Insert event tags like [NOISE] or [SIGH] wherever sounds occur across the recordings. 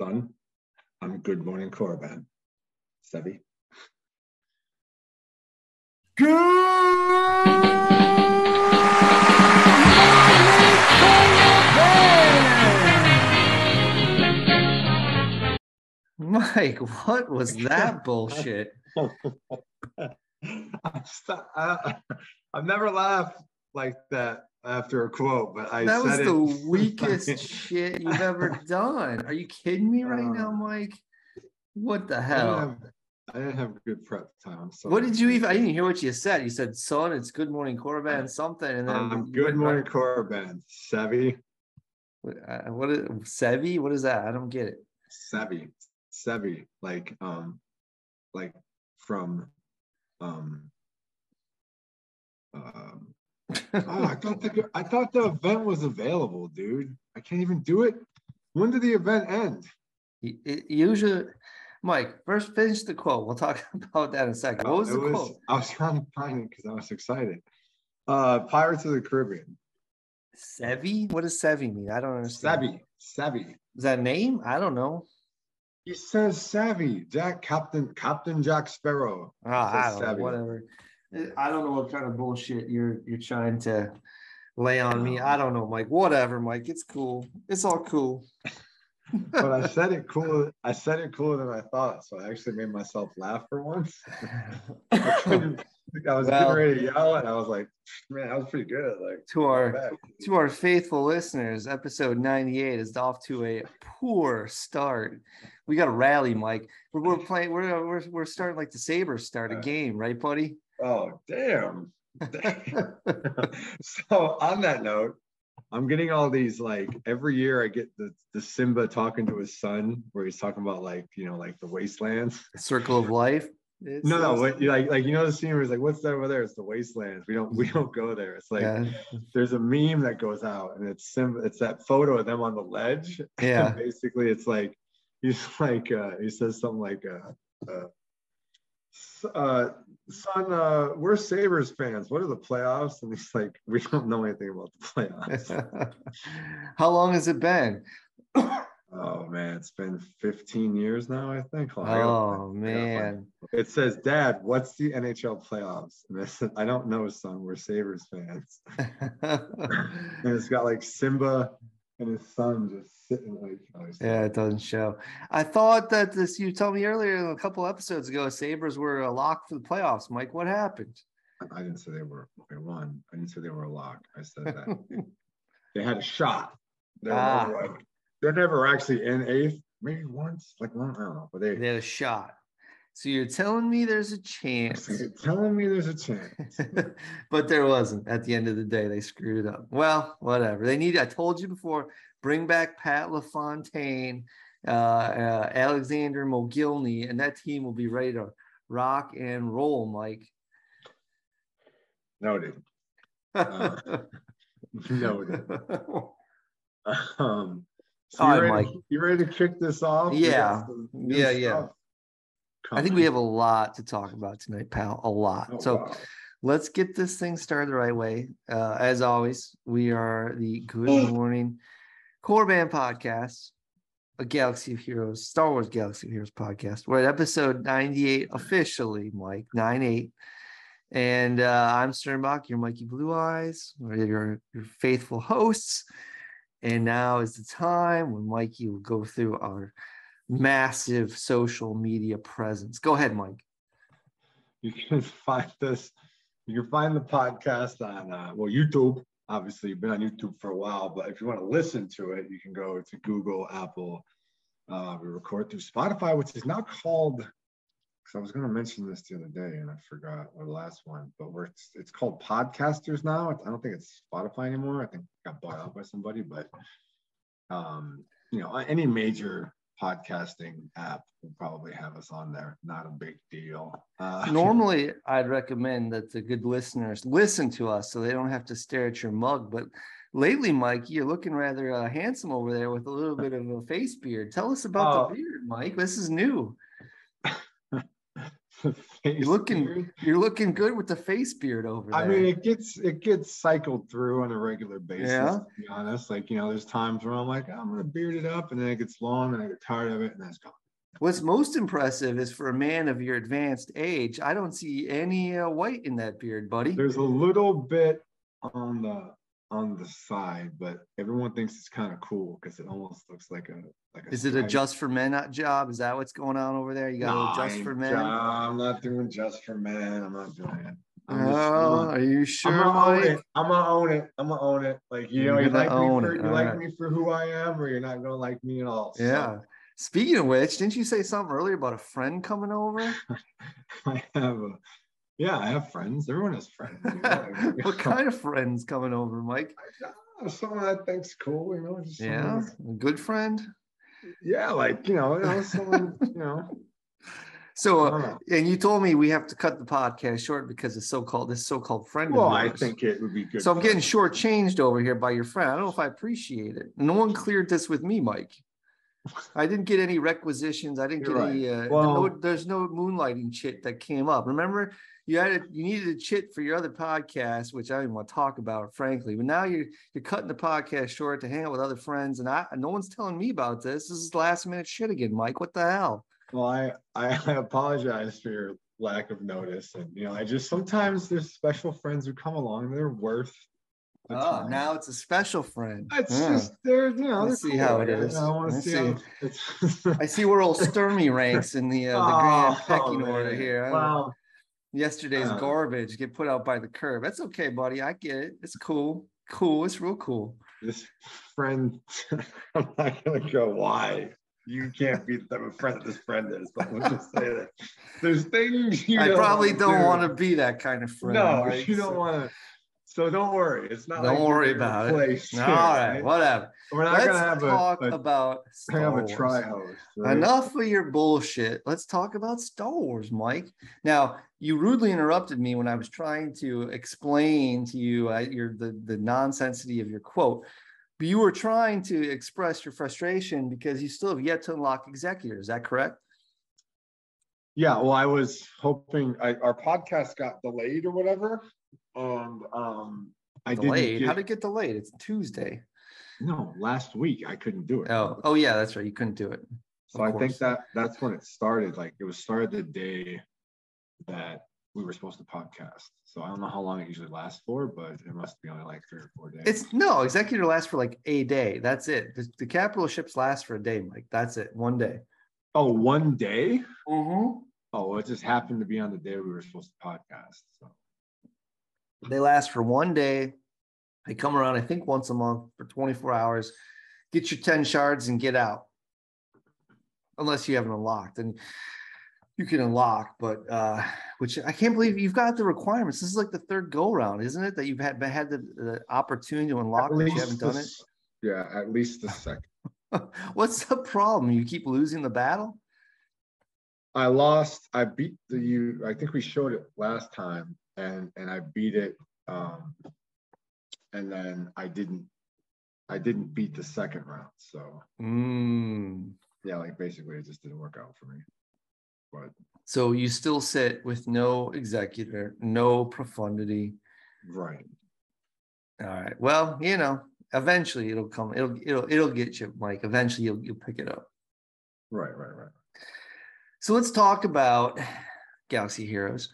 Son, I'm Good Morning Korriban. Sevi. Mike, what was that [LAUGHS] bullshit? I st- I, I've never laughed like that after a quote, but I that was the it. [LAUGHS] weakest shit you've ever [LAUGHS] done. Are you kidding me right now, Uh, Mike? What the I didn't, hell? have, I didn't have good prep time. I'm. What did you even? I didn't hear what you [LAUGHS] said. You said, "Son, it's Good Morning Corban something," and then Um, good morning, right- Korriban. Sevi, Uh, What is Sevi? What is that? I don't get it. Sevi, Sevi, like um, like from um. Um, oh, I thought the I thought the event was available, dude. I can't even do it. When did the event end? It- Usually, Mike, first finish the quote. We'll talk [LAUGHS] about that in a second. What was It the quote? I was trying to find it because I was excited. Uh, Pirates of the Caribbean. Sevi? What does Sevi mean? I don't understand. Savvy, savvy. Is that a name? I don't know. He says savvy. Jack Captain Captain Jack Sparrow. Oh, I don't know, savvy. whatever. I don't know what kind of bullshit you're you're trying to lay on me. I don't know, Mike. Whatever, Mike. It's cool. It's all cool. [LAUGHS] But I said it cool. I said it cooler than I thought, so I actually made myself laugh for once. [LAUGHS] I, I was Well- getting ready to yell, and I was like, "Man, that was pretty good." Like to our back. to our faithful listeners, episode 98 is off to a poor start. We got to rally, Mike. We're, we're playing. We're, we're we're starting like the Sabres start a game, right, buddy? Oh damn. [LAUGHS] [LAUGHS] so on that note, I'm getting all these like every year I get the the Simba talking to his son where he's talking about like you know like the wastelands. Circle of life. It's- No, no, what, like like you know the scene where he's like, "What's that over there?" It's the wastelands. We don't we don't go there. It's like yeah, there's a meme that goes out and it's Simba. It's that photo of them on the ledge. [LAUGHS] yeah. Basically, it's like he's like uh, he says something like uh, uh, uh, son, uh, we're Sabres fans. What are the playoffs? And he's like, we don't know anything about the playoffs. [LAUGHS] How long has it been? oh man, it's been 15 years now, I think. Oh I man. it. It says, Dad, what's the NHL playoffs? And I said, I don't know, son. We're Sabres fans. [LAUGHS] And it's got like Simba and his son just sitting like, yeah, it doesn't show. I thought that this you told me earlier a couple episodes ago, Sabres were a lock for the playoffs. Mike, what happened? I didn't say they were they won. I didn't say they were a lock. I said that [LAUGHS] they had a shot. They're, Ah. never, they're never actually in eighth. Maybe once, like one, I don't know. But they, They had a shot. So you're telling me there's a chance, they're telling me there's a chance. [LAUGHS] but there wasn't. At the end of the day, they screwed it up. Well, whatever. They need. I told you before. Bring back Pat LaFontaine, uh, uh, Alexander Mogilny, and that team will be ready to rock and roll, Mike. Noted. Uh, Noted. Um, so All right, ready, Mike. You ready to kick this off? Yeah. Yeah, yeah. stuff I think we have a lot to talk about tonight, pal. A lot. Oh, so wow. let's get this thing started the right way. Uh, as always, we are the Good Morning Korriban Podcast, a Galaxy of Heroes, Star Wars Galaxy of Heroes podcast. We're at episode 98 officially, Mike, 98. And uh, I'm Sternbach, your Mikey Blue Eyes, we're your, your faithful hosts. And now is the time when Mikey will go through our massive social media presence. Go ahead, Mike. you can [LAUGHS] find this you can find the podcast on uh, well youtube obviously you've been on youtube for a while but if you want to listen to it you can go to google apple uh, we record through spotify which is now called because i was going to mention this the other day and i forgot or the last one but we're it's, it's called podcasters now i don't think it's spotify anymore i think it got bought out by somebody but um you know any major podcasting app will probably have us on there not a big deal uh, [LAUGHS] Normally, I'd recommend that the good listeners listen to us so they don't have to stare at your mug. But lately, Mike, you're looking rather uh, handsome over there with a little [LAUGHS] bit of a face beard. Tell us about Oh. the beard, Mike. This is new. [LAUGHS] face You're looking beard. you're looking good with the face beard over there. I mean, it gets it gets cycled through on a regular basis. Yeah. To be honest, like you know, there's times where I'm like, I'm gonna beard it up, and then it gets long, and I get tired of it, and then it's gone. What's most impressive is for a man of your advanced age, I don't see any uh, white in that beard, buddy. There's a little bit on the on the side, but everyone thinks it's kind of cool because it almost looks like a like a. Is it a just for men not job? Is that what's going on over there? You got a No, little just for men? ju- I'm not doing just for men. I'm not doing it. I'm Oh, just- I'm oh, are you I'm sure, gonna own it. I'm gonna own it. I'm gonna own it. Like you know, you like me for it, you like alright. me for who I am, or you're not gonna like me at all. So, Yeah. Speaking of which, didn't you say something earlier about a friend coming over? [LAUGHS] I have a yeah, I have friends. Everyone has friends. you know, [LAUGHS] what kind of friends coming over, Mike? Oh, someone I think's cool, you know. Yeah, a good friend. yeah, like you know, you know, someone, you know. So, uh, and you told me we have to cut the podcast short because it's so-called this so-called friend. of Well, I think it would be good. So I'm getting shortchanged over here by your friend. I don't know if I appreciate it. No one cleared this with me, Mike. I didn't get any requisitions. I didn't You're get any. Uh, Well- no, there's no moonlighting chit that came up. Remember, you had a, you needed a chit for your other podcast, which I didn't want to talk about, frankly. But now you're you're cutting the podcast short to hang out with other friends, and I no one's telling me about this. This is last minute shit again, Mike. What the hell? Well, I, I apologize for your lack of notice, and you know, I just sometimes there's special friends who come along, they're worth. the Oh, time. now it's a special friend. It's Yeah. just they're you know. They're see cool. how it is. I- want to see. see. I see where old Sturmy ranks in the uh, the [LAUGHS] grand Oh, pecking order here. Wow. Yesterday's Uh. garbage get put out by the curb. That's okay, buddy. I get it. It's cool. Cool. It's real cool. This friend, [LAUGHS] I'm not gonna go why. You can't be the friend that this friend is, but let's just say that there's things you I probably wanna don't want to be that kind of friend. No, Mike, you don't want to. So don't worry. It's not. Don't like worry about it. replaced All here, right, whatever. We're not Let's gonna have talk a, a, about Star have a try host. right? Enough of your bullshit. Let's talk about Star Wars, Mike. Now, you rudely interrupted me when I was trying to explain to you uh, your the the nonsensity of your quote. But you were trying to express your frustration because you still have yet to unlock Executor. Is that correct? Yeah. Well, I was hoping I, our podcast got delayed or whatever, and um, I delayed. didn't. How did it get delayed? It's Tuesday. no, last week I couldn't do it. Oh, oh yeah, that's right. You couldn't do it. So Of I think that that's when it started. Like it was started the day that we were supposed to podcast. So I don't know how long it usually lasts for, but it must be only like three or four days. It's no executor lasts for like a day. That's it. The, the capital ships last for a day, Mike. That's it. One day. oh, one day. Mm-hmm. Oh, it just happened to be on the day we were supposed to podcast. So They last for one day. They come around, I think, once a month for 24 hours. Get your 10 shards and get out. Unless you haven't unlocked. And you can unlock, but uh, which I can't believe you've got the requirements. This is like the third go round, isn't it? That you've had had the, the opportunity to unlock, but you haven't done s- Yeah, at least the second. [LAUGHS] What's the problem? You keep losing the battle? I lost. I beat the you. I think we showed it last time, and and I beat it. Um, and then I didn't. I didn't beat the second round. So Mm. yeah, like basically it just didn't work out for me. But So you still sit with no executor, no profundity. right. All right. Well, you know, eventually it'll come. It'll it'll it'll get you, Mike. Eventually you'll you'll pick it up. Right, right, right. So let's talk about Galaxy Heroes.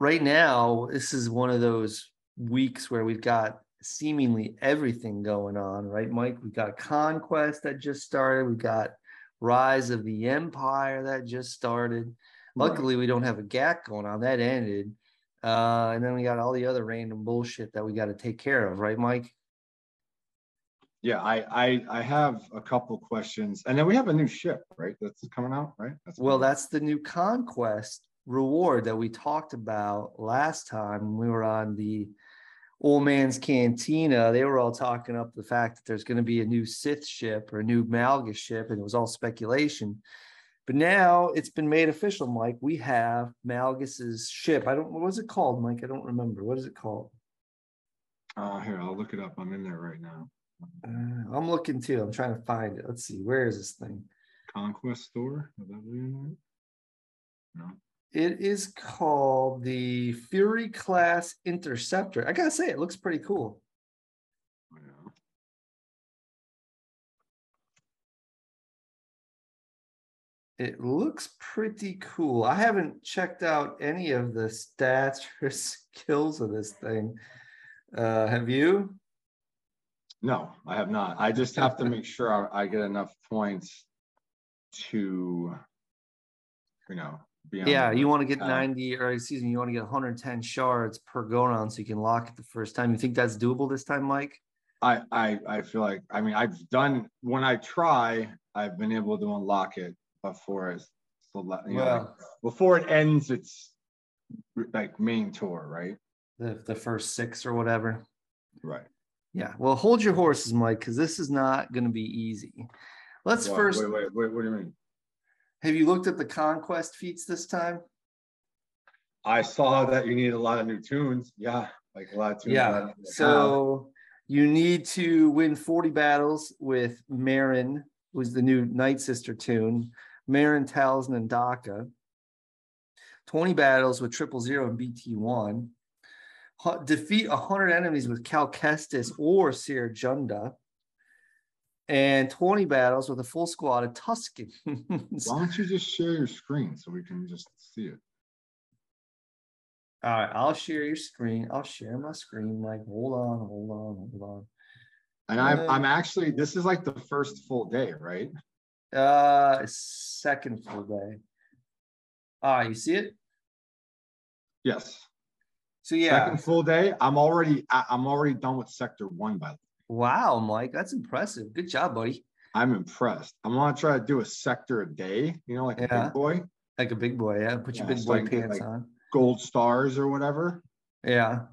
Right now, this is one of those weeks where we've got seemingly everything going on, right, Mike? We've got Conquest that just started. We've got Rise of the Empire that just started. Luckily, we don't have a GAC going on. That ended. Uh, and then we got all the other random bullshit that we got to take care of, right, Mike? Yeah, I, I I have a couple questions, and then we have a new ship, right? That's coming out, right? That's Well, that's the new conquest reward that we talked about last time when we were on the old man's cantina. They were all talking up the fact that there's going to be a new Sith ship or a new Malgus ship, and it was all speculation. But now it's been made official, Mike. We have Malgus's ship. I don't what was it called, Mike? I don't remember. What is it called? Uh, here, I'll look it up. I'm in there right now. Uh, I'm looking too. I'm trying to find it. Let's see. Where is this thing? Conquest store. Is that what there? No. It is called the Fury Class Interceptor. I gotta say, it looks pretty cool. Yeah. It looks pretty cool. I haven't checked out any of the stats [LAUGHS] or skills of this thing. Uh, have you? No, I have not. I just have to make sure I, I get enough points to, you know, Yeah, you want to get path. 90 or excuse me, you want to get 110 shards per go round so you can lock it the first time. You think that's doable this time, Mike? I, I, I feel like, I mean, I've done, when I try, I've been able to unlock it before it's, you know, like, before it ends its like main tour, right? the, the first six or whatever. Right. Yeah. Well, hold your horses, Mike, because this is not going to be easy. Let's first. Wait, wait, wait, what do you mean? Have you looked at the conquest feats this time? I saw that you need a lot of new tunes. Yeah, like a lot of tunes. Yeah. So you need to win 40 battles with Merrin, who's the new Night Sister tune, Merrin, Taliesin, and Daka. 20 battles with Triple Zero and BT1. Hu- Defeat 100 enemies with Cal Kestis or Cere Junda. And 20 battles with a full squad of Tuskens. Why don't you [LAUGHS] just share your screen so we can just see it? All right, I'll share your screen. I'll share my screen. Like, hold on, hold on, hold on. And I'm, Uh, I'm actually, this is like the first full day, right? Uh, second full day. Ah, you see it? Yes. So yeah. Second full day. I'm already, I'm already done with sector one, by the way. Wow, Mike, that's impressive. Good job, buddy. I'm impressed. I'm gonna try to do a sector a day, you know, like a big boy, Like a big boy, yeah. Put your Yeah, big so boy pants like- on. gold stars or whatever, Yeah.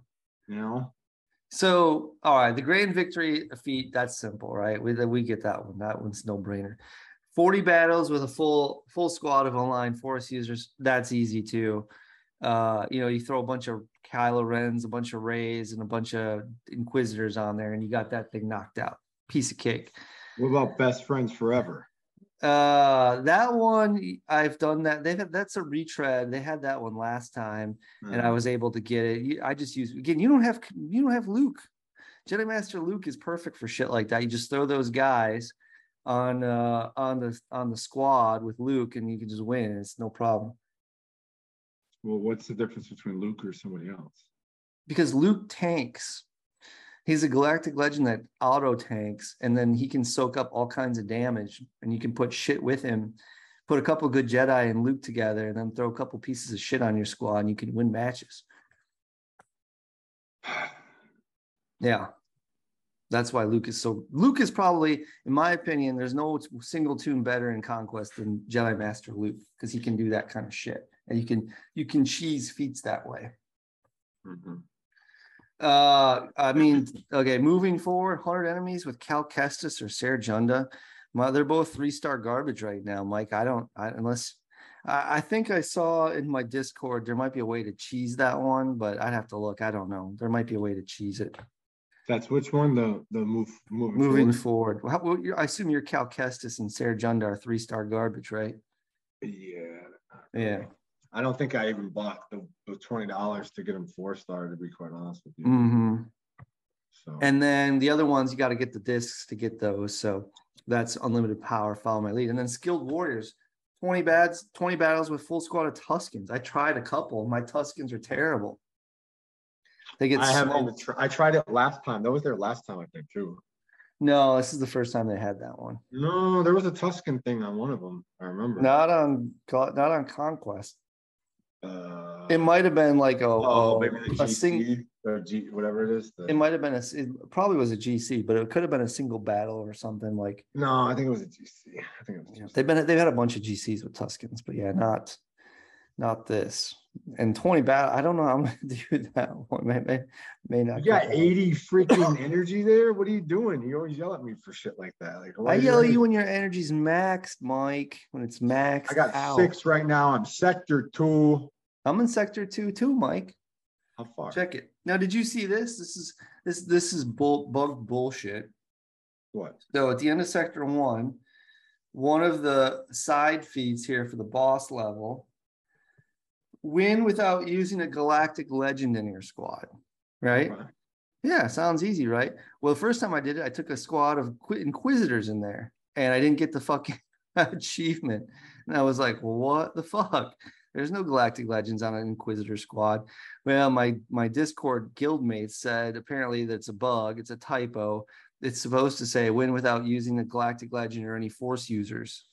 you know? So, all right, the grand victory feat, that's simple, right? We we get that one. That one's no brainer. 40 battles with a full full squad of online force users, that's easy too. Uh, you know, you throw a bunch of Kylo Rens, a bunch of Reys, and a bunch of Inquisitors on there, and you got that thing knocked out. Piece of cake. What about best friends forever? Uh, that one I've done that. They've had, that's a retread. They had that one last time, and I Uh, was able to get it. I just use again. You don't have you don't have Luke. Jedi Master Luke is perfect for shit like that. You just throw those guys on uh on the on the squad with Luke, and you can just win. It's no problem Well, what's the difference between Luke or somebody else? because Luke tanks. He's a galactic legend that auto tanks, and then he can soak up all kinds of damage, and you can put shit with him. Put a couple good Jedi and Luke together, and then throw a couple pieces of shit on your squad, and you can win matches. [SIGHS] Yeah. That's why Luke is so Luke is probably, in my opinion, there's no single tune better in Conquest than Jedi Master Luke, because he can do that kind of shit. And you can you can cheese feats that way. Mhm. Uh I mean, okay, moving forward, 100 enemies with Cal Kestis or Cere Junda. My, they're both three-star garbage right now, Mike. I don't I, unless I, I think I saw in my Discord there might be a way to cheese that one, but I'd have to look. I don't know. There might be a way to cheese it. That's which one? The the move moving, Moving forward? forward, how, well, I assume your Cal Kestis and Cere Junda are three star garbage, right? Yeah. Yeah. I don't think I even bought the, the twenty dollars to get them four star. To be quite honest with you. hmm So And then the other ones, you got to get the discs to get those. So that's unlimited power. Follow my lead. And then skilled warriors, twenty bads, twenty battles with full squad of Tuskens. I tried a couple. My Tuskens are terrible. They get I haven't smoked. I tried it last time. That was their last time, I think, too. No, this is the first time they had that one. No, there was a Tusken thing on one of them. I remember. Not on not on Conquest. Uh, It might have been like a, oh, a- maybe the a sing, or G, whatever it is. the- it might have been a. it probably was a GC, but it could have been a single battle or something like no, I think it was a GC. I think it was. yeah, they've been they've had a bunch of GCs with Tuskens, but yeah, not not this. And 20 battle, I don't know how I'm gonna [LAUGHS] do that one. May, may, may not. You got well. 80 freaking [LAUGHS] energy there. What are you doing? You always yell at me for shit like that. Like I yell at you when your energy's maxed, Mike. When it's maxed. I got out. six right now. I'm sector two. I'm in sector two too, Mike. How far? Check it. Now, did you see this? This is this this is bull bug bullshit. What? So at the end of sector one, one of the side feeds here for the boss level win without using a galactic legend in your squad, right? Right. Yeah, sounds easy, right? Well, the first time I did it, I took a squad of Inquisitors in there, and I didn't get the fucking [LAUGHS] achievement. And I was like, "What the fuck?" There's no Galactic Legends on an Inquisitor squad. Well, my my Discord guildmate said apparently that's a bug. It's a typo. It's supposed to say win without using the Galactic Legend or any Force users.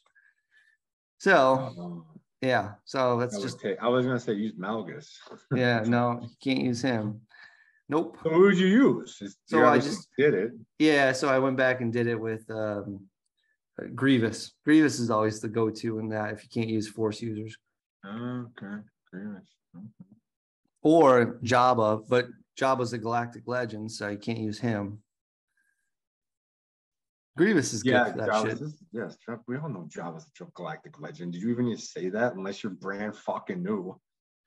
So Oh, yeah, so that's just take- I was gonna say use Malgus. yeah. [LAUGHS] No, you can't use him. Nope. So who would you use? So you I just- did it. Yeah, so I went back and did it with um, uh, Grievous. Grievous is always the go-to in that if you can't use Force users Okay. Grievous. Okay. or Jabba, but Jabba's a Galactic Legend, so you can't use him. Grievous is good Yeah, for that Jabba's shit. is- yes, we all know Jabba's a galactic legend. Did you even say that unless you're brand fucking new?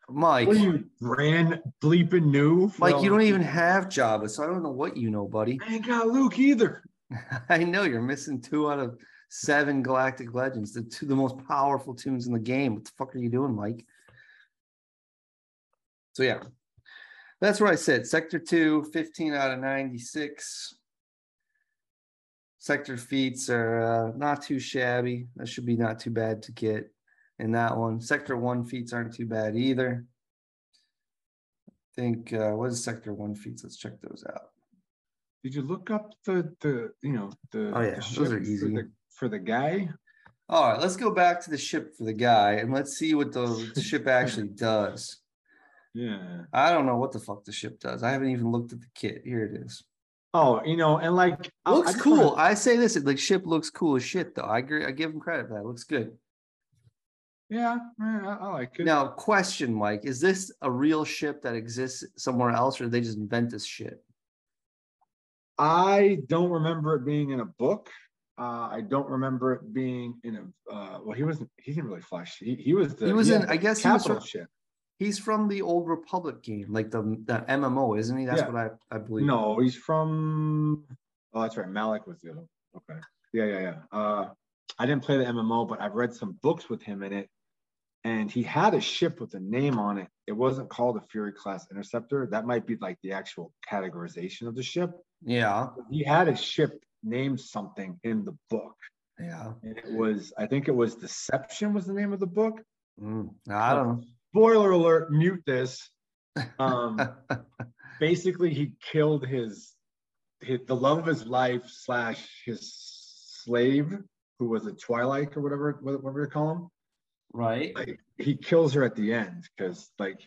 Mike, What are you brand bleeping new? Mike, you don't even have Jabba, so I don't know what you know, buddy. I ain't got Luke either. [LAUGHS] I know you're missing two out of seven Galactic Legends, the two the most powerful tunes in the game. What the fuck are you doing, Mike? So yeah, that's where I said sector two, 15 out of 96. Sector feats are uh, not too shabby. That should be not too bad to get in that one. Sector one feats aren't too bad either. I think uh, what is sector one feats? Let's check those out. Did you look up the the you know the, Oh, yeah, the those are easy. for the, for the guy? All right, let's go back to the ship for the guy and let's see what the the ship [LAUGHS] actually does. Yeah. I don't know what the fuck the ship does. I haven't even looked at the kit. Here it is. Oh, you know, and like I- I Looks cool. wanna- I say this, the ship looks cool as shit, though. I agree. I give him credit for that. It looks good. yeah, yeah, I, I like it. Now, question, Mike: Is this a real ship that exists somewhere else, or did they just invent this shit? I don't remember it being in a book. Uh, I don't remember it being in a. Uh, well, he wasn't. He didn't really flash. He, he was the. He was in- I guess he was ship. He's from the old Republic game, like the that MMO, isn't he? That's Yeah. what I I believe. No, he's from. Oh, that's right. Malak was the other. Okay. Yeah, yeah, yeah. Uh, I didn't play the MMO, but I've read some books with him in it, and he had a ship with a name on it. It wasn't called a Fury class interceptor. That might be like the actual categorization of the ship. Yeah, He had a ship named something in the book, yeah. and it was. I think it was Deception was the name of the book. Mm, I don't Spoiler alert! Mute this. Um, [LAUGHS] basically he killed his, his the love of his life slash his slave who was a Twi'lek or whatever whatever you call him right. like he kills her at the end because like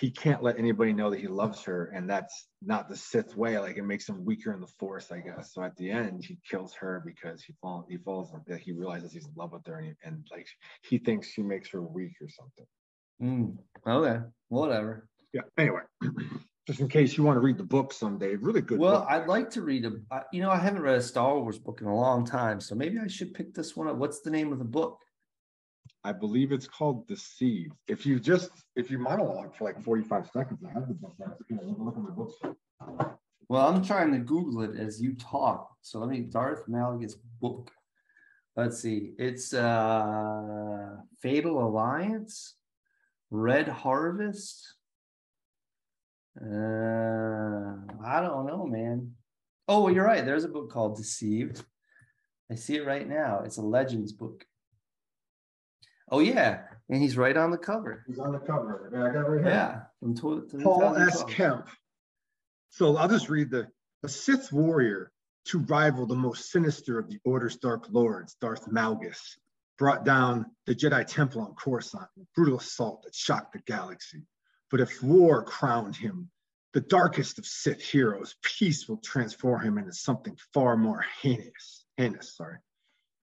he can't let anybody know that he loves her and that's not the sith way like it makes him weaker in the force i guess so at the end he kills her because he falls he falls he realizes he's in love with her and, he, and like he thinks she makes her weak or something Mm, okay, whatever. yeah anyway [CLEARS THROAT] just in case you want to read the book someday really good Well, book. I'd like to read a. You know, I haven't read a Star Wars book in a long time, so maybe I should pick this one up. What's the name of the book? I believe it's called Deceive. If you just if you monologue for like 45 seconds, I have the book right here. Let me Look at my books. Well, I'm trying to Google it as you talk. So let me Darth Malgus book. Let's see. It's uh Fatal Alliance, Red Harvest. Uh I don't know, man. Oh, well, you're right. There's a book called Deceived. I see it right now. It's a Legends book. Oh yeah, and he's right on the cover. He's on the cover. Yeah, I got right here. Yeah, from tw- Paul S. 2012. Kemp. So I'll just read the a Sith warrior to rival the most sinister of the Order's Dark Lords, Darth Malgus, brought down the Jedi Temple on Coruscant, a brutal assault that shocked the galaxy. But if war crowned him, the darkest of Sith heroes, peace will transform him into something far more heinous. Heinous, sorry.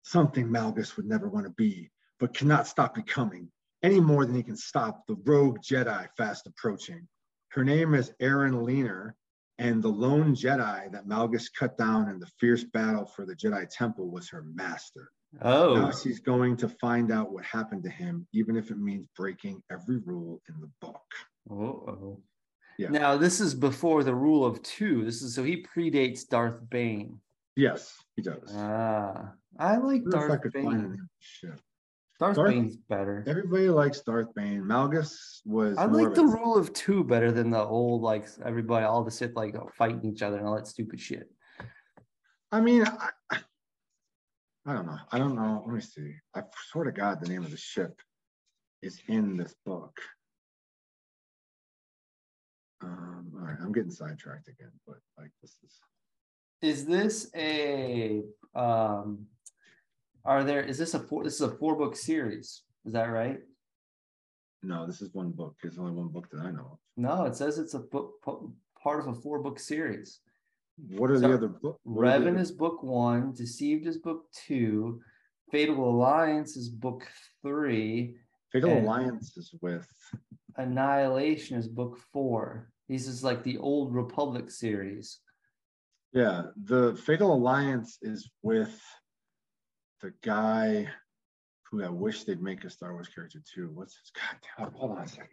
Something Malgus would never want to be, but cannot stop becoming, any more than he can stop the rogue Jedi fast approaching. Her name is Aryn Leneer, and the lone Jedi that Malgus cut down in the fierce battle for the Jedi Temple was her master. Oh, Now she's going to find out what happened to him, even if it means breaking every rule in the book. oh. Yeah. Now this is before the rule of two. This is so he predates Darth Bane. Yes, he does. Ah, I like I Darth the Bane. name of the ship. Darth, Darth- Bane's better. Everybody likes Darth Bane. Malgus was. I like the rule of two better than the old like everybody all the Sith like fighting each other and all that stupid shit. I mean, I, I- don't know. I don't know. Let me see. I swear to God, the name of the ship is in this book. Um, all right, I'm getting sidetracked again, but like this is. Is this a um are there is this a four this is a four book series? Is that right? No, this is one book. It's only one book that I know. Of. No, it says it's a book part of a four book series. What are So, the other books? Revan is book one, Deceived is book two, Fatal Alliance is book three, Fatal Alliance is with. Annihilation is book four. This is like the old Republic series. Yeah, the Fatal Alliance is with the guy who I wish they'd make a Star Wars character too. What's his goddamn? Hold on a second.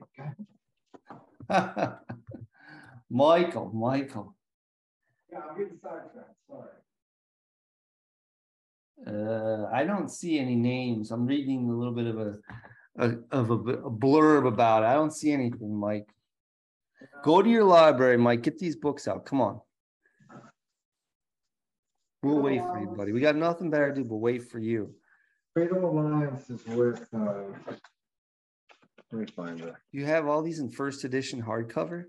[LAUGHS] Michael, Michael. Getting sidetracked. Sorry. Uh, I don't see any names. I'm reading a little bit of a, a of a, a blurb about it. I don't see anything, Mike. Go to your library, Mike. Get these books out. Come on. We'll wait for you, buddy. We got nothing better to do but wait for you. Freedom Alliance is with. Uh, let me find it. You have all these in first edition hardcover.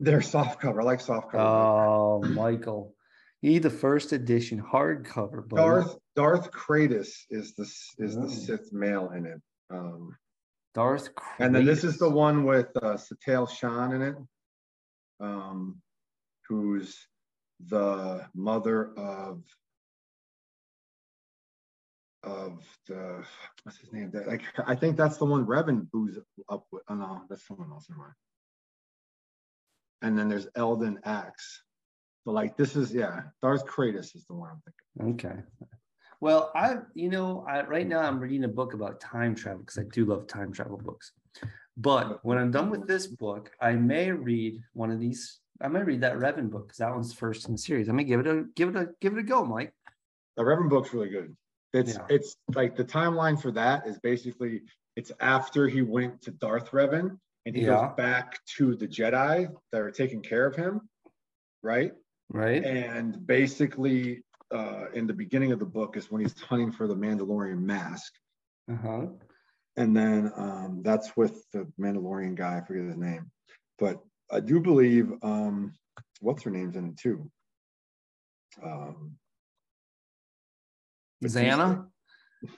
They're soft cover. I like soft cover. Oh, Michael, He the first edition hardcover, buddy. Darth Darth Chratis is the is the Oh. Sith male in it. Um, Darth. and then this is the one with uh, Satel Shan in it, um, who's the mother of of the what's his name? That like I think that's the one Revan who's up with. Oh no, that's someone else. Never mind. And then there's Eldon Ax. So like this is yeah, Darth Chratis is the one I'm thinking. Okay. Well, I, you know, I right now I'm reading a book about time travel because I do love time travel books. But when I'm done with this book, I may read one of these. I may read that Revan book because that one's first in the series. I may give it a give it a give it a go, Mike. The Revan book's really good. It's Yeah. it's like the timeline for that is basically it's after he went to Darth Revan and he Yeah. goes back to the Jedi that are taking care of him, right? Right? And basically, uh, in the beginning of the book is when he's hunting for the Mandalorian mask, Uh huh. and then um, that's with the Mandalorian guy. I forget his name, but I do believe um, what's her name's in it too. Um. Zannah.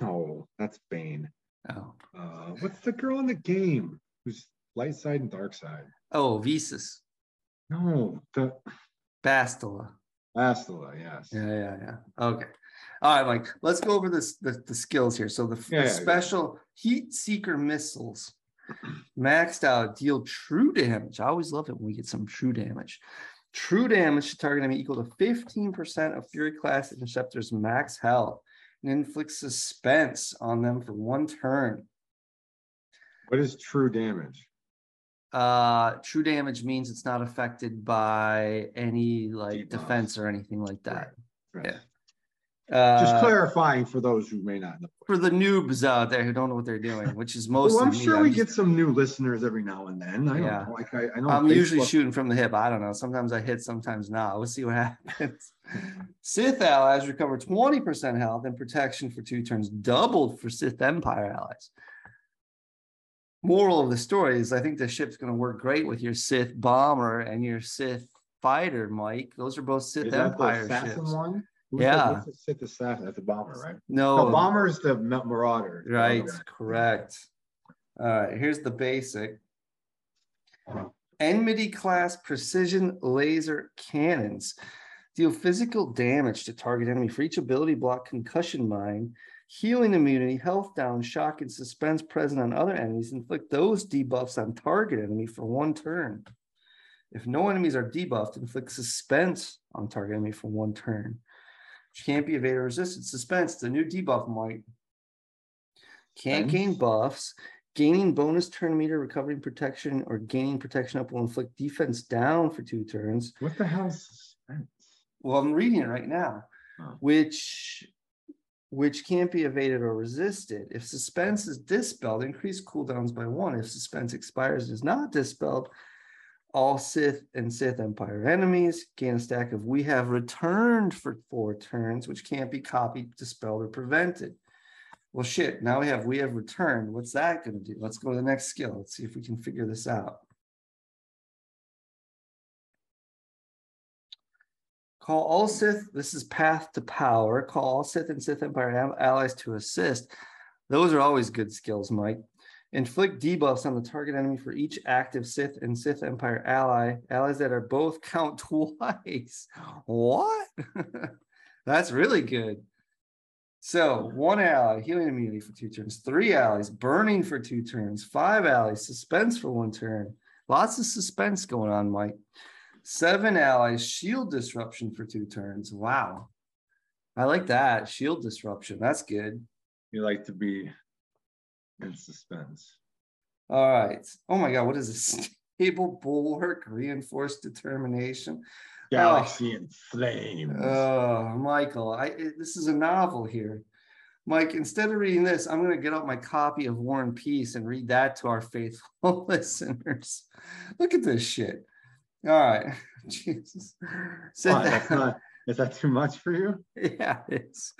No, that's Bane. Oh. Uh, what's the girl in the game who's light side and dark side? Oh, Visas. No, the Bastila. Bastila, yes. Yeah, yeah, yeah. Okay. All right, Mike. Let's go over this the, the skills here. So the, the Yeah, yeah, yeah. special heat seeker missiles [CLEARS THROAT] maxed out deal true damage. I always love it when we get some true damage. True damage to target enemy equal to 15% of Fury class interceptors max health and inflicts suspense on them for one turn. What is true damage? Uh true damage means it's not affected by any like Debuffs. defense or anything like that. Right. Yeah. Uh, Just clarifying for those who may not know. for the noobs out there who don't know what they're doing, which is [LAUGHS] most. Well, I'm me, sure we just- get some new listeners every now and then. I don't Yeah. know. Like I, I know I'm on usually shooting from the hip. I don't know. Sometimes I hit, sometimes not. We'll see what happens. [LAUGHS] Sith allies recover 20% health and protection for two turns, doubled for Sith Empire allies. Moral of the story is I think the ship's going to work great with your Sith bomber and your Sith fighter, Mike. Those are both Sith Is Empire ships. one? Who's Yeah. The, the Sith assassin? That's the bomber, right? No, The bomber is the marauder. Right, correct. All right, here's the basic. Enmity class precision laser cannons deal physical damage to target enemy for each ability block concussion mine, healing immunity, health down, shock, and suspense present on other enemies. Inflict those debuffs on target enemy for one turn. If no enemies are debuffed, inflict suspense on target enemy for one turn. Which can't be evaded or resisted. Suspense, the new debuff might. Can't gain buffs. Gaining bonus turn meter, recovering protection, or gaining protection up will inflict defense down for two turns. What the hell is suspense? Well, I'm reading it right now, Oh. which which can't be evaded or resisted. If suspense is dispelled, increase cooldowns by one. If suspense expires and is not dispelled, all Sith and Sith Empire enemies gain a stack of we have returned for four turns, which can't be copied, dispelled, or prevented. Well, shit, now we have we have returned. What's that going to do? Let's go to the next skill. Let's see if we can figure this out. Call all Sith, this is path to power. Call all Sith and Sith Empire allies to assist. Those are always good skills, Mike. Inflict debuffs on the target enemy for each active Sith and Sith Empire ally. Allies that are both [LAUGHS] count twice. What? [LAUGHS] That's really good. So one ally, healing immunity for two turns, three allies, burning for two turns, five allies, suspense for one turn. Lots of suspense going on, Mike. Seven allies, shield disruption for two turns. Wow. I like that. Shield disruption. That's good. You like to be in suspense. All right. Oh my God. What is this? [LAUGHS] Stable bulwark, reinforced determination. Galaxy oh. in flames. Oh, Michael, I this is a novel here. Mike, instead of reading this, I'm going to get out my copy of War and Peace and read that to our faithful [LAUGHS] listeners. Look at this shit. All right. [LAUGHS] Jesus. What, not, is that too much for you? Yeah, it's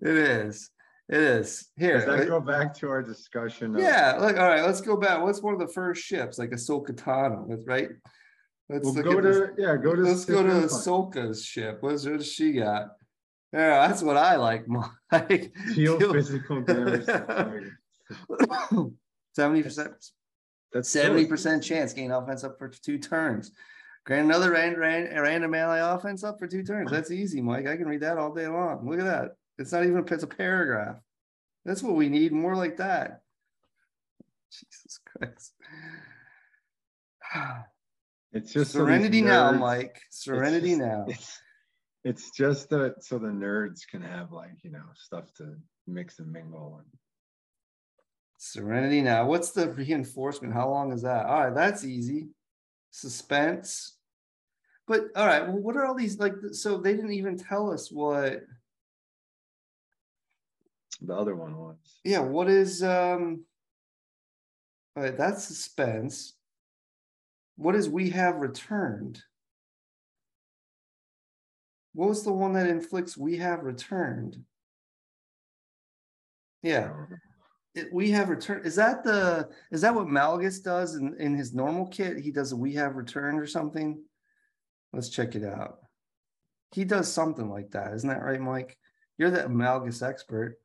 it is. It is. Here. Does that go back to our discussion? Of- yeah, like all right, let's go back. What's one of the first ships? Like Ahsoka Tano, right? Let's we'll go to this. yeah, go to let's go to Ahsoka's ship. What's what does she got? Yeah, that's what I like, [LAUGHS] Mike. Deal physical damage. [LAUGHS] Seventy percent. That's seventy percent chance gain offense up for two turns. Grant another random, random ally offense up for two turns. That's easy, Mike. I can read that all day long. Look at that. It's not even a, it's a paragraph. That's what we need. More like that. Jesus Christ. [SIGHS] It's just serenity so now, Mike. Serenity it's just, now. It's, it's just that so the nerds can have like you know stuff to mix and mingle and Serenity now. What's the reinforcement? How long is that? All right, that's easy. Suspense. But all right, well, what are all these like? So they didn't even tell us what the other one was. Yeah, what is um all right, that's suspense. What is we have returned? What was the one that inflicts we have returned? Yeah. It, we have returned. Is that the is that what Malgus does in, in his normal kit? He does a we have returned or something. Let's check it out. He does something like that, isn't that right, Mike? You're the Malgus expert.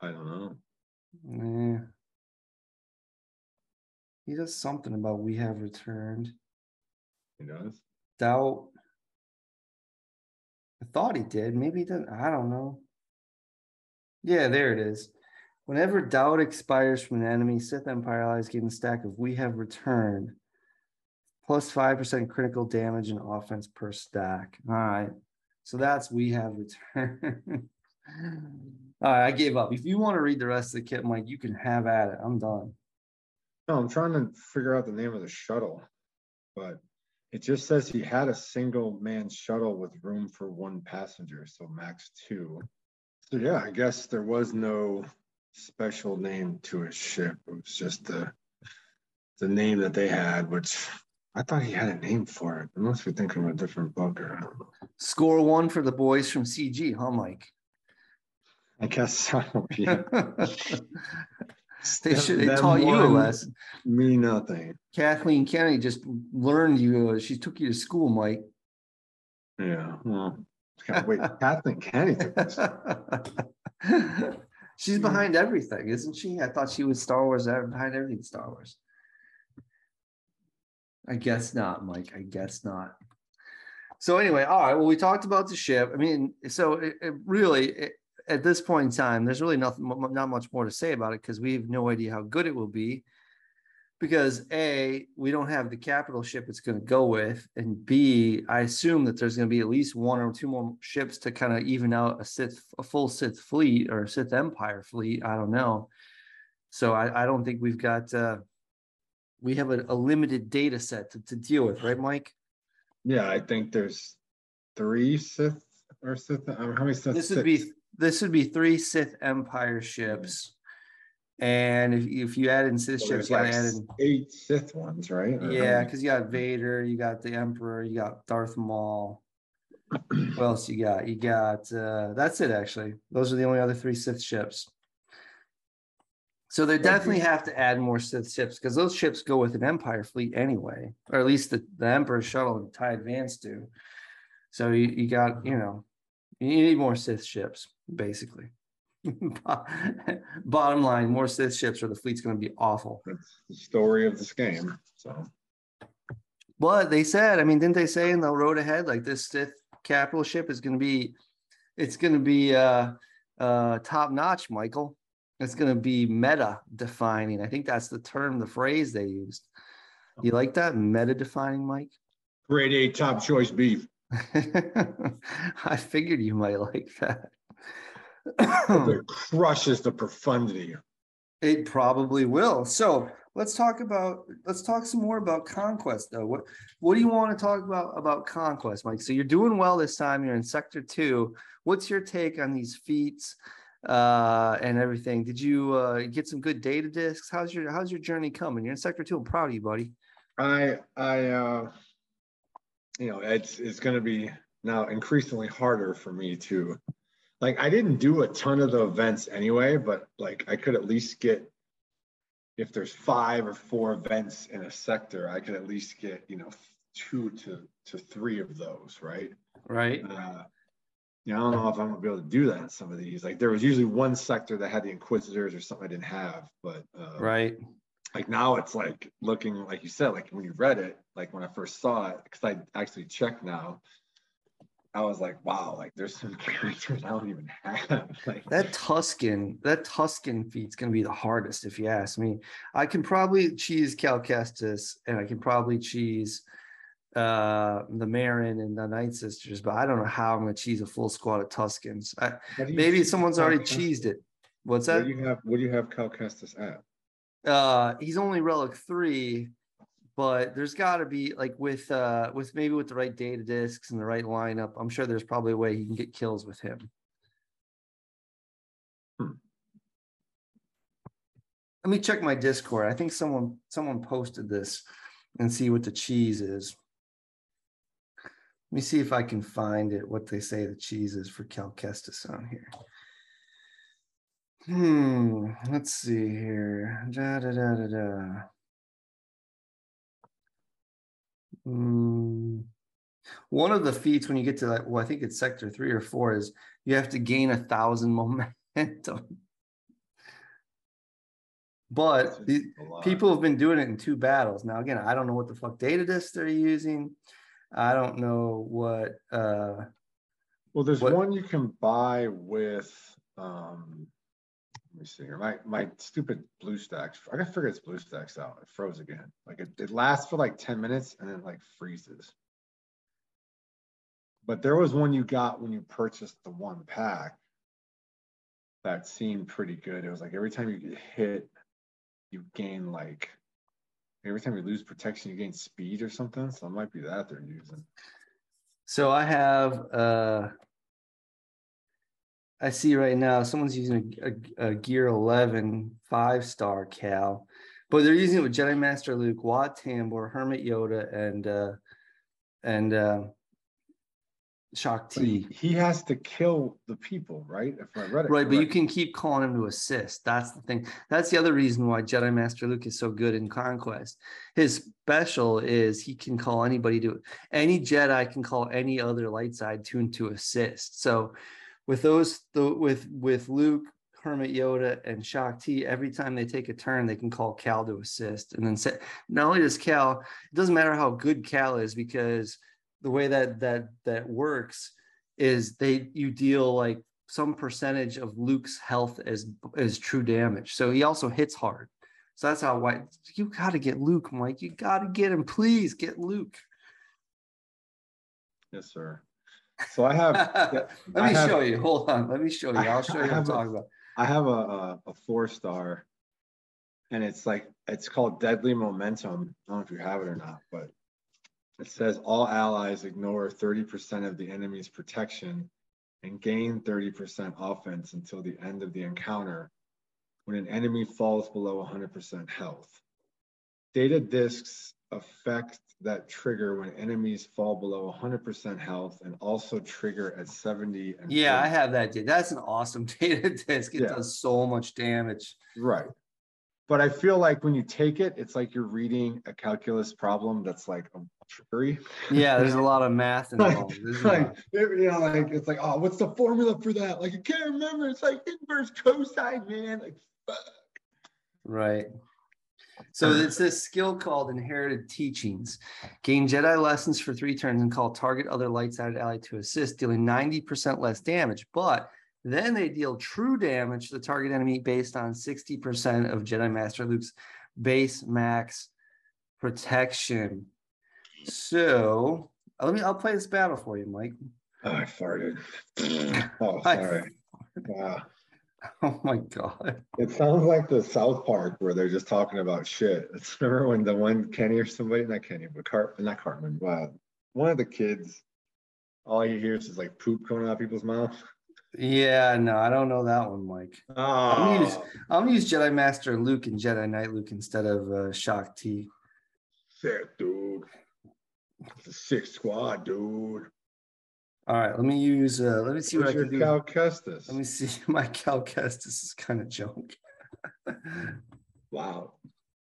I don't know. Yeah. He does something about we have returned. He does. Doubt. I thought he did. Maybe he didn't. I don't know. Yeah, there it is. Whenever doubt expires from an enemy, Sith Empire allies gain a stack of we have returned plus 5% critical damage and offense per stack. All right. So that's we have returned. [LAUGHS] All right, I gave up. If you want to read the rest of the kit, Mike, you can have at it. I'm done. No, I'm trying to figure out the name of the shuttle, but it just says he had a single man shuttle with room for one passenger, so max two. So yeah, I guess there was no special name to his ship. It was just the the name that they had, which I thought he had a name for it. Unless we think of a different book or I don't know. Score one for the boys from CG, huh, Mike? I guess so. [LAUGHS] Yeah. [LAUGHS] they should. They taught you a lesson. Me nothing. Kathleen Kennedy just learned you. Uh, she took you to school, Mike. Yeah. Well, wait. [LAUGHS] Kathleen Kennedy. She's behind everything, isn't she? I thought she was Star Wars behind everything Star Wars. I guess not, Mike. I guess not. So anyway, all right. Well, we talked about the ship. I mean, so it, it really, it, at this point in time, there's really nothing, not much more to say about it because we have no idea how good it will be. Because A, we don't have the capital ship it's going to go with, and B, I assume that there's going to be at least one or two more ships to kind of even out a Sith, a full Sith fleet or Sith Empire fleet. I don't know. So I, I don't think we've got. Uh, we have a, a limited data set to, to deal with, right, Mike? Yeah, I think there's three Sith or Sith. Um, how many Sith? This would be this would be three Sith Empire ships. And if, if you add in Sith So ships, you gotta like add in eight Sith ones, right? Or yeah, because you got Vader, you got the Emperor, you got Darth Maul. what else you got? You got uh that's it actually. Those are the only other three Sith ships. So they definitely have to add more Sith ships because those ships go with an Empire fleet anyway, or at least the, the Emperor shuttle and TIE Advance do. So you, you got, you know, you need more Sith ships, basically. [LAUGHS] [LAUGHS] Bottom line, more Sith ships or the fleet's gonna be awful. That's the story of this game. So But they said, I mean, didn't they say in the road ahead, like this Sith capital ship is going to be, it's going to be uh, uh, top notch, Michael. It's going to be meta defining. I think that's the term, the phrase they used. You like that meta defining, Mike? grade A top choice beef. [LAUGHS] I figured you might like that. It crushes the profundity. It probably will. So let's talk about let's talk some more about conquest though. What what do you want to talk about about conquest, Mike? So you're doing well this time. You're in sector two. What's your take on these feats uh and everything? Did you uh get some good data discs? How's your how's your journey coming? You're in sector two. I'm proud of you, buddy. I I uh you know it's it's gonna be now increasingly harder for me to like I didn't do a ton of the events anyway, but like I could at least get if there's five or four events in a sector, I could at least get, you know, two to to three of those, right? Right. Uh, you know, I don't know if I'm gonna be able to do that in some of these. Like there was usually one sector that had the Inquisitors or something I didn't have, but uh, Right. like now it's like looking like you said like when you read it like when i first saw it because i actually checked now i was like wow like there's some [LAUGHS] characters i don't even have [LAUGHS] like That Tusken, that Tusken feat's gonna be the hardest if you ask me. I can probably cheese Cal Kestis and I can probably cheese uh the Merrin and the Night Sisters, but I don't know how I'm gonna cheese a full squad of Tuskens. I, What maybe someone's Cal already Kestis? cheesed it. What's what that? do you have what do you have cal kestis at uh he's only relic three but there's got to be like with uh with maybe with the right data discs and the right lineup i'm sure there's probably a way he can get kills with him Hmm. let me check my discord i think someone someone posted this and see what the cheese is let me see if i can find it what they say the cheese is for cal kestis on here Hmm, let's see here. Da, da, da, da, da. Hmm. One of the feats when you get to that, well, I think it's sector three or four, is you have to gain a thousand [LAUGHS] momentum. But people have been doing it in two battles. Now, again, I don't know what the fuck data disc they're using. I don't know what uh well there's what- one you can buy with um let me see here. My my stupid BlueStacks i gotta figure its BlueStacks out. It froze again. Like it, it lasts for like 10 minutes and then like freezes. But there was one you got when you purchased the one pack that seemed pretty good. It was like every time you get hit you gain like every time you lose protection you gain speed or something? So it might be that they're using. So I have, uh, I see right now someone's using a, a, a Gear 11 five star Cal, but they're using it with Jedi Master Luke, Wat Tambor, Hermit Yoda, and uh, and uh, Shock But he, T. he has to kill the people right if i read it Right, but you can keep calling him to assist. That's the thing. That's the other reason why Jedi Master Luke is so good in Conquest. His special is he can call anybody to any Jedi can call any other light side tune to assist. So with those the with with Luke, Hermit Yoda, and Shaak Ti, every time they take a turn, they can call Cal to assist. And then say, not only does Cal, it doesn't matter how good Cal is because the way that that that works is they you deal like some percentage of Luke's health as as true damage. So he also hits hard. So that's how why you got to get Luke, Mike. You got to get him. Please get Luke. yes sir so i have [LAUGHS] Let I me have- show you. Hold on. Let me show you. I'll show you what I'm a- talking about. I have a, a, a four star and it's like, it's called Deadly Momentum. I don't know if you have it or not, but it says all allies ignore 30% of the enemy's protection and gain 30% offense until the end of the encounter when an enemy falls below 100% health. Data discs affect that trigger when enemies fall below 100% health and also trigger at 70 and Yeah, I have that. Dude. That's an awesome [LAUGHS] data disc. It Yeah. does so much damage. Right. But I feel like when you take it, it's like you're reading a calculus problem that's like a trickery. Yeah, there's a [LAUGHS] lot of math like, involved. A like lot. you know, like it's like, oh, what's the formula for that? Like, you can't remember. It's like inverse cosine, man. Like, fuck. Right. So it's this skill called inherited teachings. Gain Jedi lessons for three turns and call target other light-sided ally to assist, dealing 90% less damage. But then they deal true damage to the target enemy based on 60% of Jedi Master Luke's base max protection. So uh, let me I'll play this battle for you, Mike. Oh, I farted. [LAUGHS] oh, I- sorry. Wow. Ah. [LAUGHS] Oh my god. It sounds like the South Park where they're just talking about shit. It's [LAUGHS] remember when the one Kenny or somebody, not Kenny, but Cart, not Cartman, wow. One of the kids, all he hears is like poop coming out of people's mouth. Yeah, no, I don't know that one, Mike. Oh, use- I'm gonna use Jedi Master Luke and Jedi Knight Luke instead of uh, Shaak Ti. sick, dude. Six squad, dude. All right, let me use. Uh, let me see what I can your do. Cal Kestis? Let me see. [LAUGHS] My Cal Kestis is kind of junk. [LAUGHS] Wow.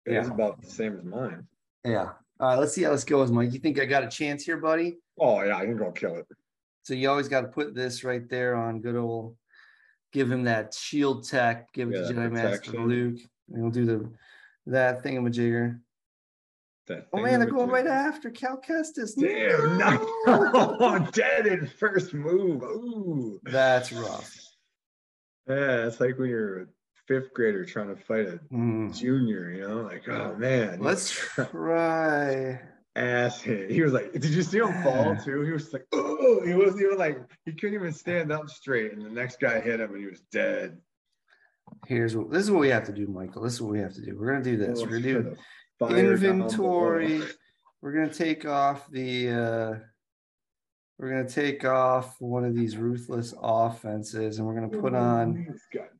It's Yeah. about the same as mine. yeah. All right, let's see how this goes, Mike. You think I got a chance here, buddy? Oh yeah, I can go kill it. So you always got to put this right there on good old. Give him that shield tech. Give it to Jedi Master. Luke. And he'll do the that thingamajigger. That Oh man, they're going right after Cal Kestis. Damn, [LAUGHS] No! no. [LAUGHS] dead in first move. Ooh. That's rough. Yeah, it's like when you're a fifth grader trying to fight a Hmm. junior, you know, like, oh man, Let's try. Ass hit. He was like, did you see him fall [SIGHS] too? He was like, oh, he wasn't even like, he couldn't even stand up straight. And the next guy hit him and he was dead. Here's what this is what we have to do, Michael. This is what we have to do. We're gonna do this. We're gonna do The fire down inventory. We're gonna take off the uh we're gonna take off one of these ruthless offenses and we're gonna put on He's got daddy.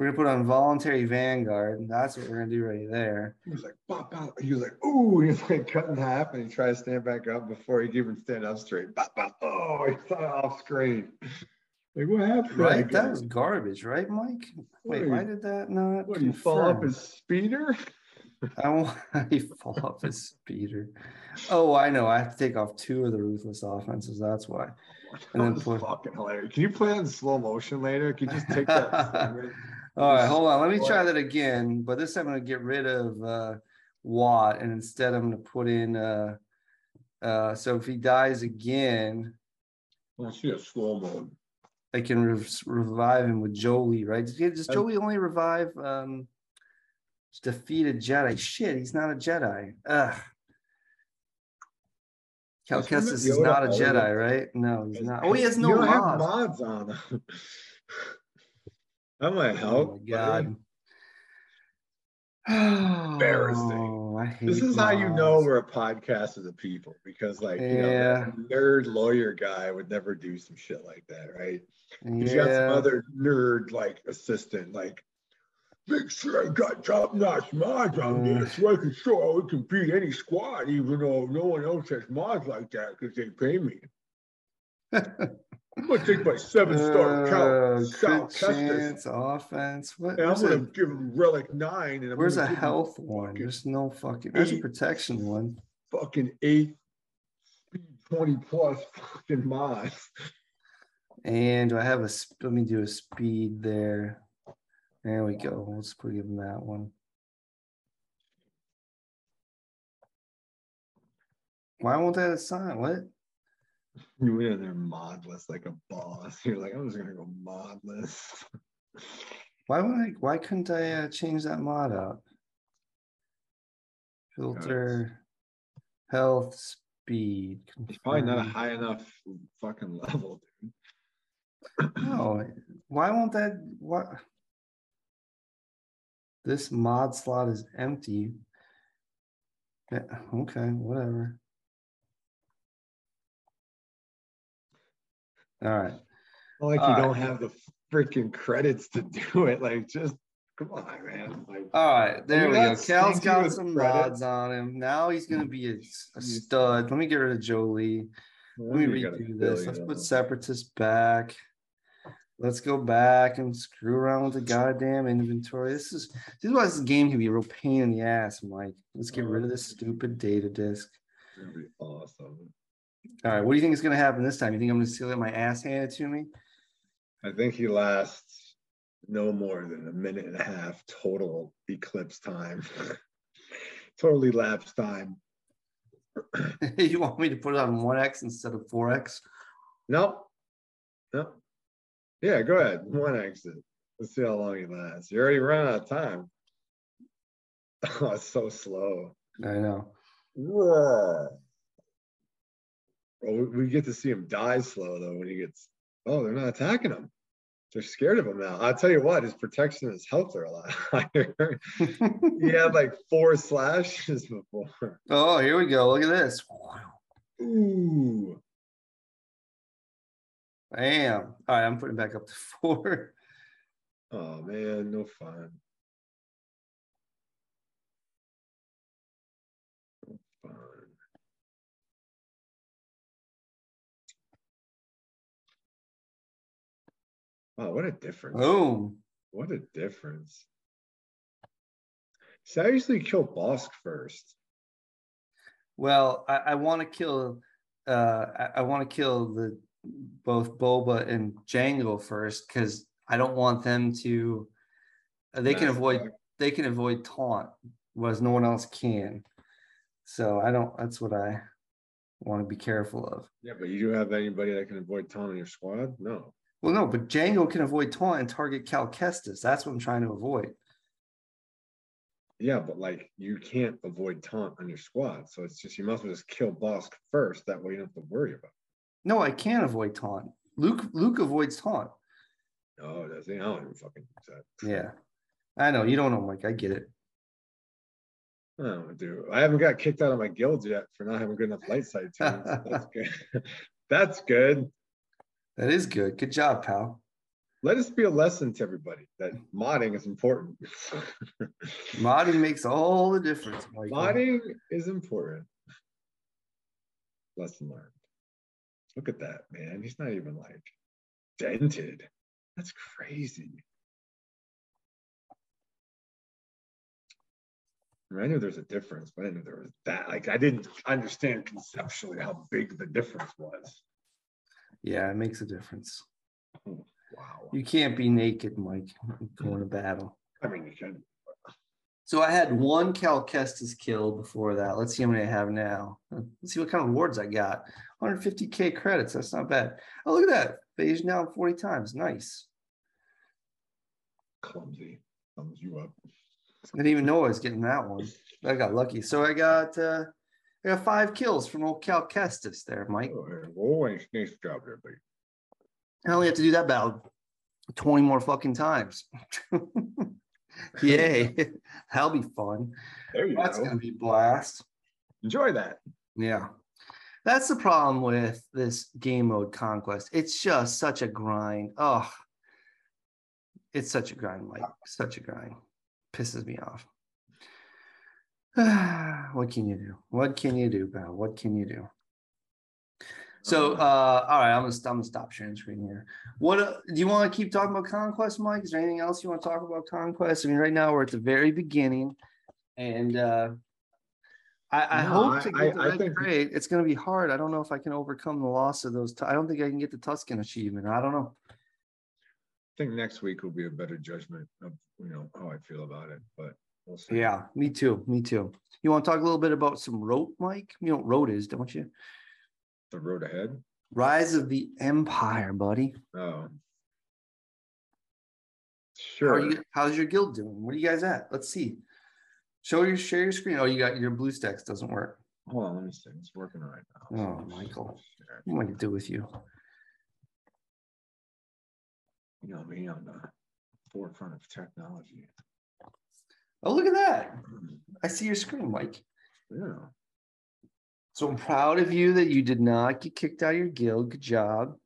We're gonna put on voluntary vanguard. That's what we're gonna do right there. He was like, bop, bop. He was like, ooh, [LAUGHS] he was like cut in half and he tried to stand back up before he could even stand up straight. Bop, bop. Oh, he fell off screen. Like, what happened? Right? That was garbage, right, Mike? Wait, why did that not What, you fall off his speeder? I want [LAUGHS] he fall off his speeder. Oh, I know. I have to take off two of the ruthless offenses. That's why. Oh and then That was put- fucking hilarious. Can you play that in slow motion later? Can you just take that? [LAUGHS] All right, hold on. Let me try that again. But this time I'm gonna get rid of uh Wat and instead I'm gonna put in uh uh so if he dies again, I see a slow mode. I can rev- revive him with Jolee, right? Does, does Jolee only revive um defeated Jedi? Shit, he's not a Jedi. Ugh. Cal Kestis is not a Jedi, right? No, he's not. Oh, he has no mods. mods on him. That might Oh help. my god. buddy. Embarrassing. [SIGHS] Oh, This is how you know we're a podcast of the people because, like, you know, Yeah. nerd lawyer guy would never do some shit like that, right? He's got some other nerd like assistant, like, make sure I got top notch mods on Mm. there so I can show I can beat any squad, even though no one else has mods like that because they pay me. [LAUGHS] I'm gonna take my seven star Uh, count, Kestis, chance, offense. What? and I'm gonna give him relic nine, and I'm where's a gonna give him health one? There's no fucking. There's a protection one. fucking eight, speed 20 plus fucking mods. And do I have a? Let me do a speed there. There we go. Let's put give him that one. Why won't that assign? What? You in there modless like a boss. [LAUGHS] You're like, I'm just gonna go modless. Why would I? Why couldn't I uh, change that mod out? Filter, health, speed. It's probably not a high enough fucking level, dude. No, why won't that? What? This mod slot is empty. Yeah, okay, whatever. All right. like All you right. don't have the freaking credits to [LAUGHS] do it. Like, just come on, man. Like, All right, there we go. Cal's got some rods on him. Now he's gonna be a, a stud. Let me get rid of Jolee. Let me you got a redo this. Let's put them. separatists back. Let's go back and screw around with the goddamn inventory. This is this is why this game can be a real pain in the ass, Mike. Let's get rid of this stupid data disk. That'd be awesome. All right, what do you think is gonna happen this time? You think I'm gonna still get my ass handed to me? I think he lasts no more than a minute and a half total eclipse time. [LAUGHS] totally lapse time. [LAUGHS] you want me to put it on 1x instead of 4x? Nope. Nope. Yeah, go ahead. One exit. Let's see how long he lasts. You already run out of time. [LAUGHS] Oh, it's so slow. I know. Roar. Well, we- get to see him die slow though when he gets. Oh, they're not attacking him. They're scared of him now. I'll tell you what, his protection and his health are a lot [LAUGHS] higher. he had [LAUGHS] like four slashes before. oh, here we go. Look at this. Ooh. Bam. All right, I'm putting back up to four. Oh man, no fun. Wow, what a difference. Boom. What a difference. So I usually kill Bossk first. Well, I, I want to kill uh I, I want to kill the both Boba and Jango first because I don't want them to uh, they can avoid they can avoid taunt, whereas no one else can. So I don't that's what I want to be careful of. Yeah, but you do have anybody that can avoid taunt in your squad? No. Well, no, but Jango can avoid taunt and target Cal Kestis. That's what I'm trying to avoid. Yeah, but like you can't avoid taunt on your squad. So it's just you must well just kill Bossk first. That way you don't have to worry about No, I can't avoid taunt. Luke Luke avoids taunt. it. Oh, does he? I don't even fucking use that. Yeah. I know. You don't know, Mike. I get it. I don't do. I haven't got kicked out of my guild yet for not having good enough light sight [LAUGHS] tunes. That's good. [LAUGHS] That's good. That is good. Good job, pal. Let us be a lesson to everybody that modding is important. [LAUGHS] Modding makes all the difference, Mike. modding is important. Lesson learned. Look at that, man. He's not even like dented. That's crazy. I, mean, I knew there's a difference, but I didn't know there was that. Like, I didn't understand conceptually how big the difference was. Yeah, it makes a difference. Wow. You can't be naked, Mike, going to battle. I mean, you can. So I had one Cal Kestis kill before that. Let's see how many I have now. Let's see what kind of awards I got. 150k credits. That's not bad. Oh, look at that. Phase down 40 times. Nice. Clumsy. Thumbs you up. I didn't even know I was getting that one. I got lucky. So I got uh I got five kills from old Cal Kestis there, Mike. Oh, oh, nice, nice job there, buddy. I only have to do that battle 20 more fucking times. [LAUGHS] Yay. [LAUGHS] That'll be fun. There you That's go. gonna be a blast. Enjoy that. Yeah. That's the problem with this game mode conquest. It's just such a grind. Oh, it's such a grind, Mike. Such a grind. Pisses me off. [SIGHS] what can you do? What can you do, pal? What can you do? So, uh, all right, I'm gonna, I'm gonna stop sharing screen here. What uh, do you want to keep talking about conquest, Mike? Is there anything else you want to talk about conquest? I mean, right now we're at the very beginning, and uh, I, I No, hope to I- get the I red think- crate. It's gonna be hard. I don't know if I can overcome the loss of those. I don't think I can get the Tusken achievement. I don't know. I think next week will be a better judgment of you know how I feel about it, but we'll. Yeah, me too. Me too. You want to talk a little bit about some rote, Mike? You know what rote is, don't you? The road ahead. Rise of the Empire, buddy. Oh. Sure. are you, how's your guild doing? What are you guys at? Let's see. Show your share your screen. Oh, you got your BlueStacks doesn't work. Hold on, let me see. It's working right now. Oh, Michael. What am I gonna do with you? You know me on the forefront of technology. Oh, look at that. I see your screen, Mike. Yeah. So I'm proud of you that you did not get kicked out of your guild. Good job.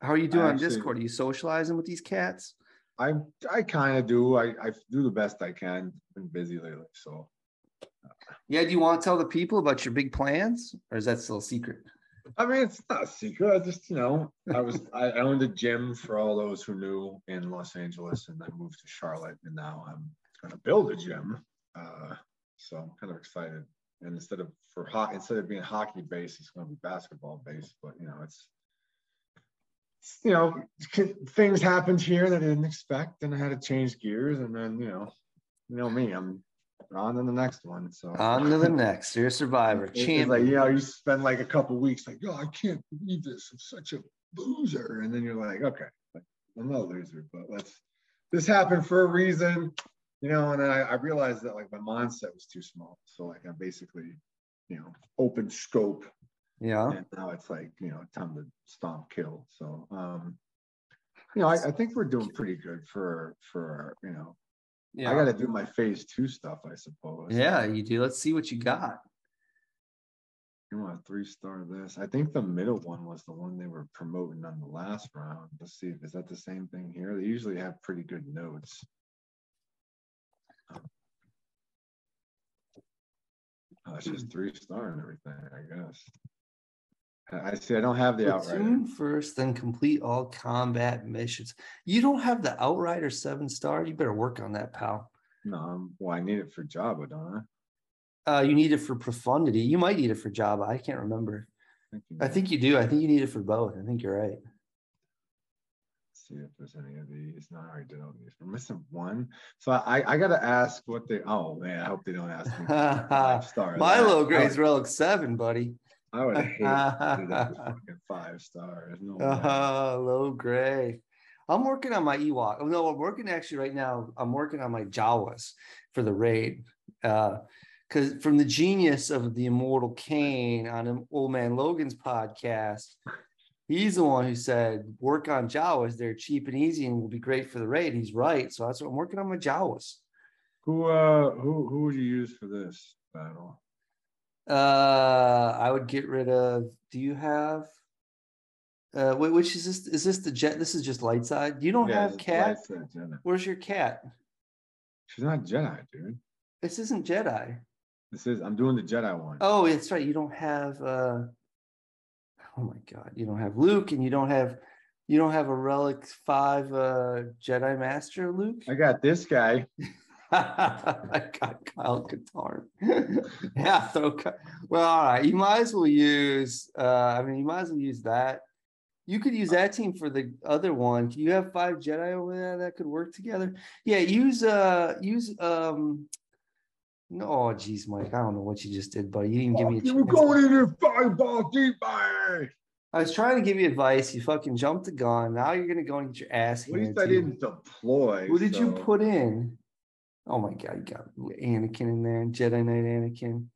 How are you doing on Discord? Are you socializing with these cats? I I kind of do. I I do the best I can. Been busy lately, so Yeah. Do you want to tell the people about your big plans, or is that still a secret? I mean, it's not a secret. I just, you know, I was, [LAUGHS] I owned a gym for all those who knew in Los Angeles, and I moved to Charlotte, and now I'm going to build a gym. Uh, so I'm kind of excited. And instead of for hot, instead of being hockey based, it's going to be basketball based. But you know, it's, you know, things happened here that I didn't expect, and I had to change gears. And then, you know, you know me, I'm on to the next one. So On to the next. You're a survivor. Champion. like, you know, you spend like a couple weeks like, oh, I can't believe this. I'm such a loser. And then you're like, okay, I'm not a loser, but let's, this happened for a reason, you know, and I, I realized that like my mindset was too small. So like I basically, you know, open scope yeah. and now it's like, you know, time to stomp kill. So, um, you know, I, I think we're doing pretty good for, for, you know, Yeah. I got to do my phase two stuff, I suppose. yeah, you do. Let's see what you got. You want a three star this? I think the middle one was the one they were promoting on the last round. Let's see, is that the same thing here? They usually have pretty good notes. Oh, it's just three star and everything, I guess. I I see. I don't have the. Platoon first, then complete all combat missions. You don't have the outrider seven star. You better work on that, pal. No, I'm- well, I need it for Jabba, don't I? Uh, you need it for profundity. You might need it for Jabba. I can't remember. think you I think you do. I think you need it for both. I think you're right. See if there's any of these. No, I already did all these. We're missing one. So I, I gotta ask what they. Oh man, I hope they don't ask me. [LAUGHS] five star. Milo grades I relic seven, buddy. I would hate to that [LAUGHS] five stars. No. Uh, low gray. I'm working on my Ewok. Oh, no, I'm working actually right now. I'm working on my Jawas for the raid. Uh, because from the genius of the immortal Kane on Old Man Logan's podcast, he's the one who said, work on Jawas. They're cheap and easy and will be great for the raid. He's right. So that's what I'm working on my Jawas. Who uh who who would you use for this battle? Uh, I would get rid of. Do you have? Uh, wait, which is this? Is this the jet? This is just light side. You don't Yeah, have cat. Jedi. Where's your cat? She's not Jedi, dude. This isn't Jedi. This is I'm doing the Jedi one. Oh, that's right. You don't have. uh Oh my God! You don't have Luke, and you don't have. You don't have a relic five uh Jedi Master, Luke. I got this guy. [LAUGHS] I got Kyle Katarn. [LAUGHS] yeah, throw. Well, all right. You might as well use. Uh, I mean, you might as well use that. You could use that team for the other one. You have five Jedi over there that could work together? Yeah, use uh use um. No, oh, geez, Mike. I don't know what you just did, buddy. You didn't give me a you were going in there fireball deep, man. I was trying to give you advice. You fucking jumped the gun. Now you're gonna go and get your ass At least I you. didn't deploy. What did you put in? Oh my god, you got Anakin in there, Jedi Knight Anakin.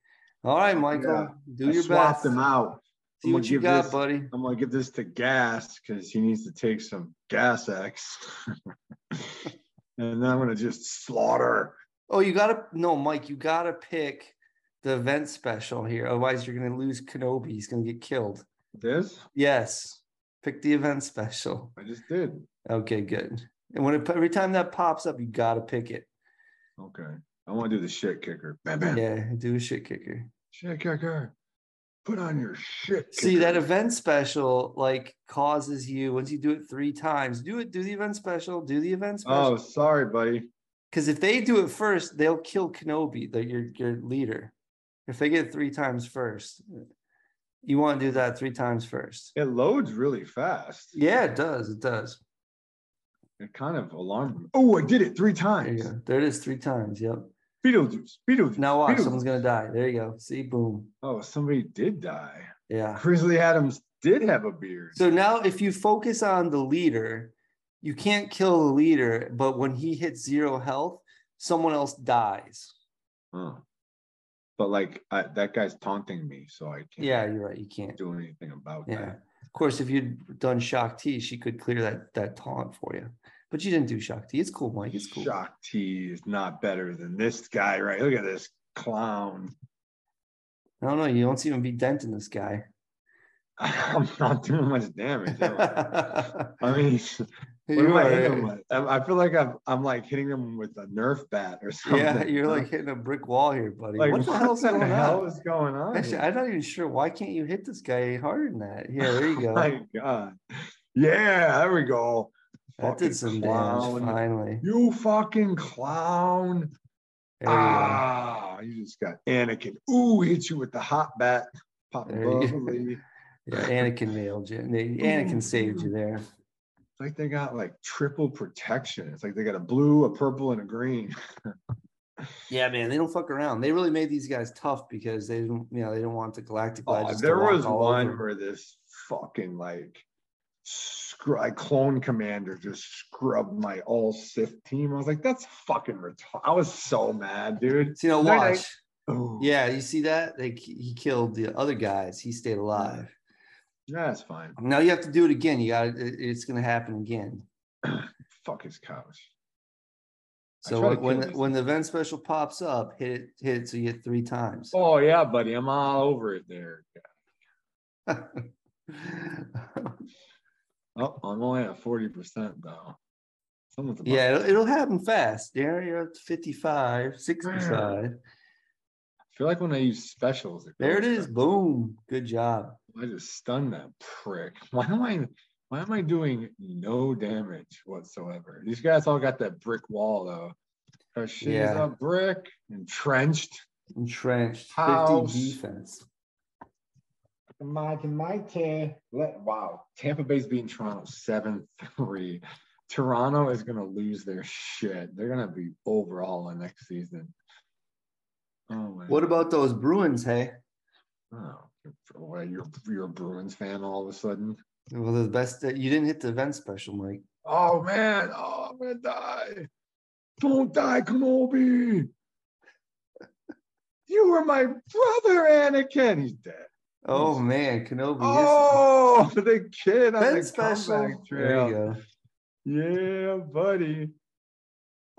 All right, Michael, Yeah, do I your swapped best. him out. See I'm what you give got, this- buddy. I'm gonna give this to Gas because he needs to take some Gas X. [LAUGHS] and then I'm gonna just slaughter. Oh, you gotta no, Mike. You gotta pick the event special here. Otherwise, you're gonna lose Kenobi. He's gonna get killed. This Yes, pick the event special. I just did. Okay, good. And when it, every time that pops up, you gotta pick it. Okay. I want to do the shit kicker. Bam, bam. Yeah, do a shit kicker. Shit kicker. Put on your shit. See that event special like causes you once you do it three times. Do it. Do the event special. Do the event oh, special. Oh, sorry, buddy. Because if they do it first, they'll kill Kenobi, the, your your leader. If they get three times first, you want to do that three times first. It loads really fast. Yeah, it does. It does. It kind of alarmed me. Oh, I did it three There times. go. There it is three times. Yep. Beetlejuice. Beetlejuice. Now watch. Beetlejuice. Someone's gonna die. There you go. See, boom. Oh, somebody did die. Yeah. Grizzly Adams did have a beard. So now, if you focus on the leader, you can't kill the leader, but when he hits zero health, someone else dies. Oh. But like I, that guy's taunting me, so I can't Yeah, you're right. You can't. do anything about Yeah. that. Of course, if you'd done Shaak Ti, she could clear that that taunt for you. But you didn't do Shaak Ti. It's cool, Mike. It's cool. Shaak Ti is not better than this guy, right? Look at this clown. I don't know. You don't see him be denting this guy. [LAUGHS] I'm not doing much damage. am I? [LAUGHS] I mean, what You am I are- hitting him with? I I feel like I'm I'm like hitting them with a Nerf bat or [LAUGHS] something. yeah, you're like hitting a brick wall here, buddy. like what the hell's the going hell on? is going on? Actually, here? I'm not even sure. Why can't you hit this guy harder than that? [LAUGHS] Yeah, there you go. oh My God. Yeah, there we go. that Fucking did some clown. damage finally. You fucking clown. There you. Ah, you just got Anakin. Ooh, hit you with the hot bat. Pop bubbly. [LAUGHS] Yeah, Anakin nailed you. Anakin saved you there. It's like they got like triple protection. It's like they got a blue, a purple, and a green. [LAUGHS] Yeah, man, they don't fuck around. They really made these guys tough because they didn't, you know, they didn't want the Galactic Oh, there was one over. where this fucking like scr- clone commander just scrubbed my all Sith team. I was like, that's fucking retarded. I was so mad, dude. So, you know, Then I- watch. Oh, Yeah, you see that? They he killed the other guys. He stayed alive. That's fine. Now you have to do it again. You got it, it's going to happen again. [CLEARS THROAT] Fuck his couch. So when when the, when the event special pops up, hit it hit it so you get three times. Oh yeah, buddy, I'm all over it there. [LAUGHS] Oh, I'm only at forty percent though. Yeah, it'll, it'll happen fast. There you're at 55, 65. [CLEARS THROAT] Feel like when I use specials, There it is. back. Boom. Good job. I just stunned that prick. Why am I? Why am I doing no damage whatsoever? These guys all got that brick wall though. Cause she's Yeah. a brick entrenched. Entrenched. 50 House. defense. Mighty, mighty. Let wow. Tampa Bay's beating Toronto 7-3. Toronto is gonna lose their shit. They're gonna be overhauling next season. Oh What about those Bruins, hey? oh, you're you're a Bruins fan all of a sudden? Well, the best that you didn't hit the event special, Mike. Oh man, oh I'm gonna die. Don't die, Kenobi. [LAUGHS] You were my brother, Anakin. He's dead. Oh man, Kenobi. Oh, [LAUGHS] the kid on event the special. There you go. Yeah, buddy.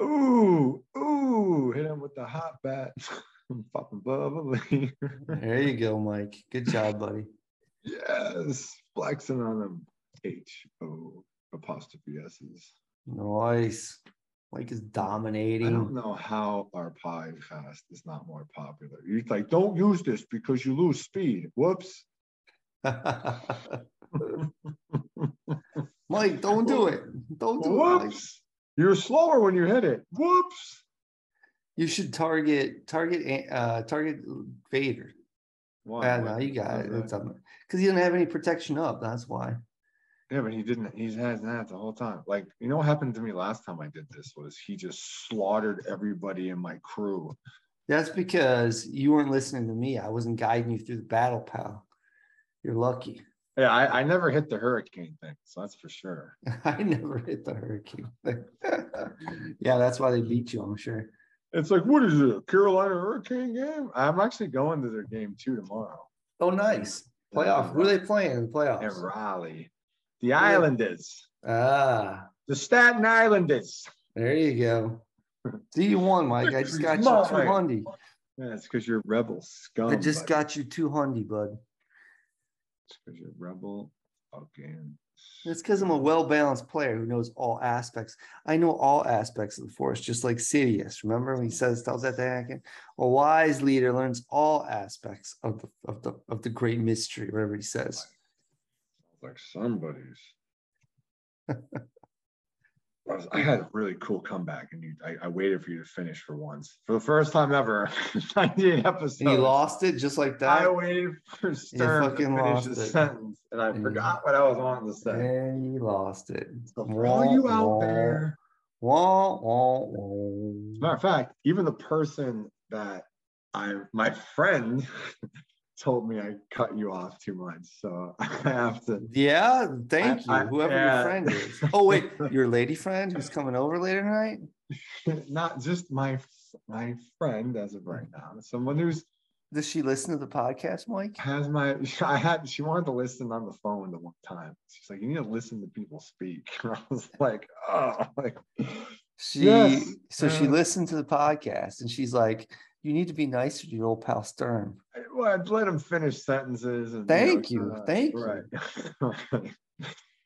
Ooh, ooh, hit him with the hot bat. [LAUGHS] [LAUGHS] There you go, Mike. Good job, buddy. yes, flexing on them. H O apostrophe S's. Nice. Mike is dominating. I don't know how our podcast is not more popular. You're like, don't use this because you lose speed. Whoops. [LAUGHS] Mike, don't do it. Don't do it. Mike. Whoops. You're slower when you hit it. Whoops. You should target target uh target Vader. Why? Why- no, you got it. is that? It's up because he didn't have any protection up. That's why. Yeah, but he didn't. He has that the whole time. Like, you know what happened to me last time I did this was he just slaughtered everybody in my crew. That's because you weren't listening to me. I wasn't guiding you through the battle, pal. You're lucky. Yeah, I, I never hit the hurricane thing, so that's for sure. [LAUGHS] I never hit the hurricane. [LAUGHS] yeah, that's why they beat you, I'm sure. It's like, what is it? a Carolina Hurricane game? I'm actually going to their game too tomorrow. Oh, nice. Playoff. Who are they playing in the In playoffs? Raleigh. The Islanders. Ah, The Staten Islanders. there you go. See, you won, Mike. I just got you two hundy. Yeah, it's because you're rebel scum. I just buddy. got you two hundy, bud. It's because you're rebel fucking. It's because I'm a well balanced player who knows all aspects. I know all aspects of the force, just like Sidious. Remember when he says tells that to Anakin? A wise leader learns all aspects of the of the of the great mystery, whatever he says. like somebody's. I, had a really cool comeback, and you, I, I waited for you to finish for once, for the first time ever. [LAUGHS] 98 episodes. And he lost it just like that. I waited for Sturm to finish the it. sentence, and I And forgot what I was wanting to say. and he lost it. So for all you out Wah, there, Wah, wah, wah. matter of fact, even the person that I, my friend, [LAUGHS] told me I cut you off too much, so [LAUGHS] I have to. Yeah, thank you. I- Whoever yeah. your friend is. [LAUGHS] Oh wait, your lady friend who's coming over later tonight. [LAUGHS] not just my my friend as of right now, someone who's Does she listen to the podcast, Mike? has my I had she wanted to listen on the phone the one time. She's like, you need to listen to people speak. And I was like, oh, like She Yes, so she uh, listened to the podcast and she's like, You need to be nice to your old pal Sturm. Well, I'd let him finish sentences. And, Thank you. kinda- Thank you.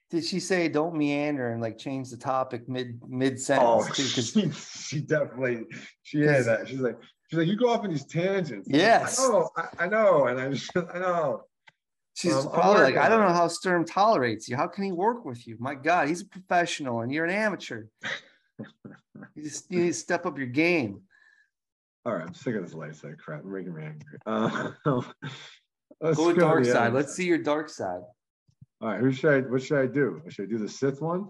Did she say don't meander and like change the topic mid mid oh, sentence? Because she, she definitely she had that. She's like, she's like, you go off in these tangents. I'm like, Yes. I know, I, I know, and I just, [LAUGHS] I know. she's Um, probably like, I don't know how Sturm tolerates you. How can he work with you? My God, he's a professional and you're an amateur. [LAUGHS] you just you need to step up your game. All right, I'm sick of this light side crap. You're making me angry. Uh, [LAUGHS] let's Go with dark side. Let's see your dark side. All right, who should I? What should I do? Should I do the Sith one?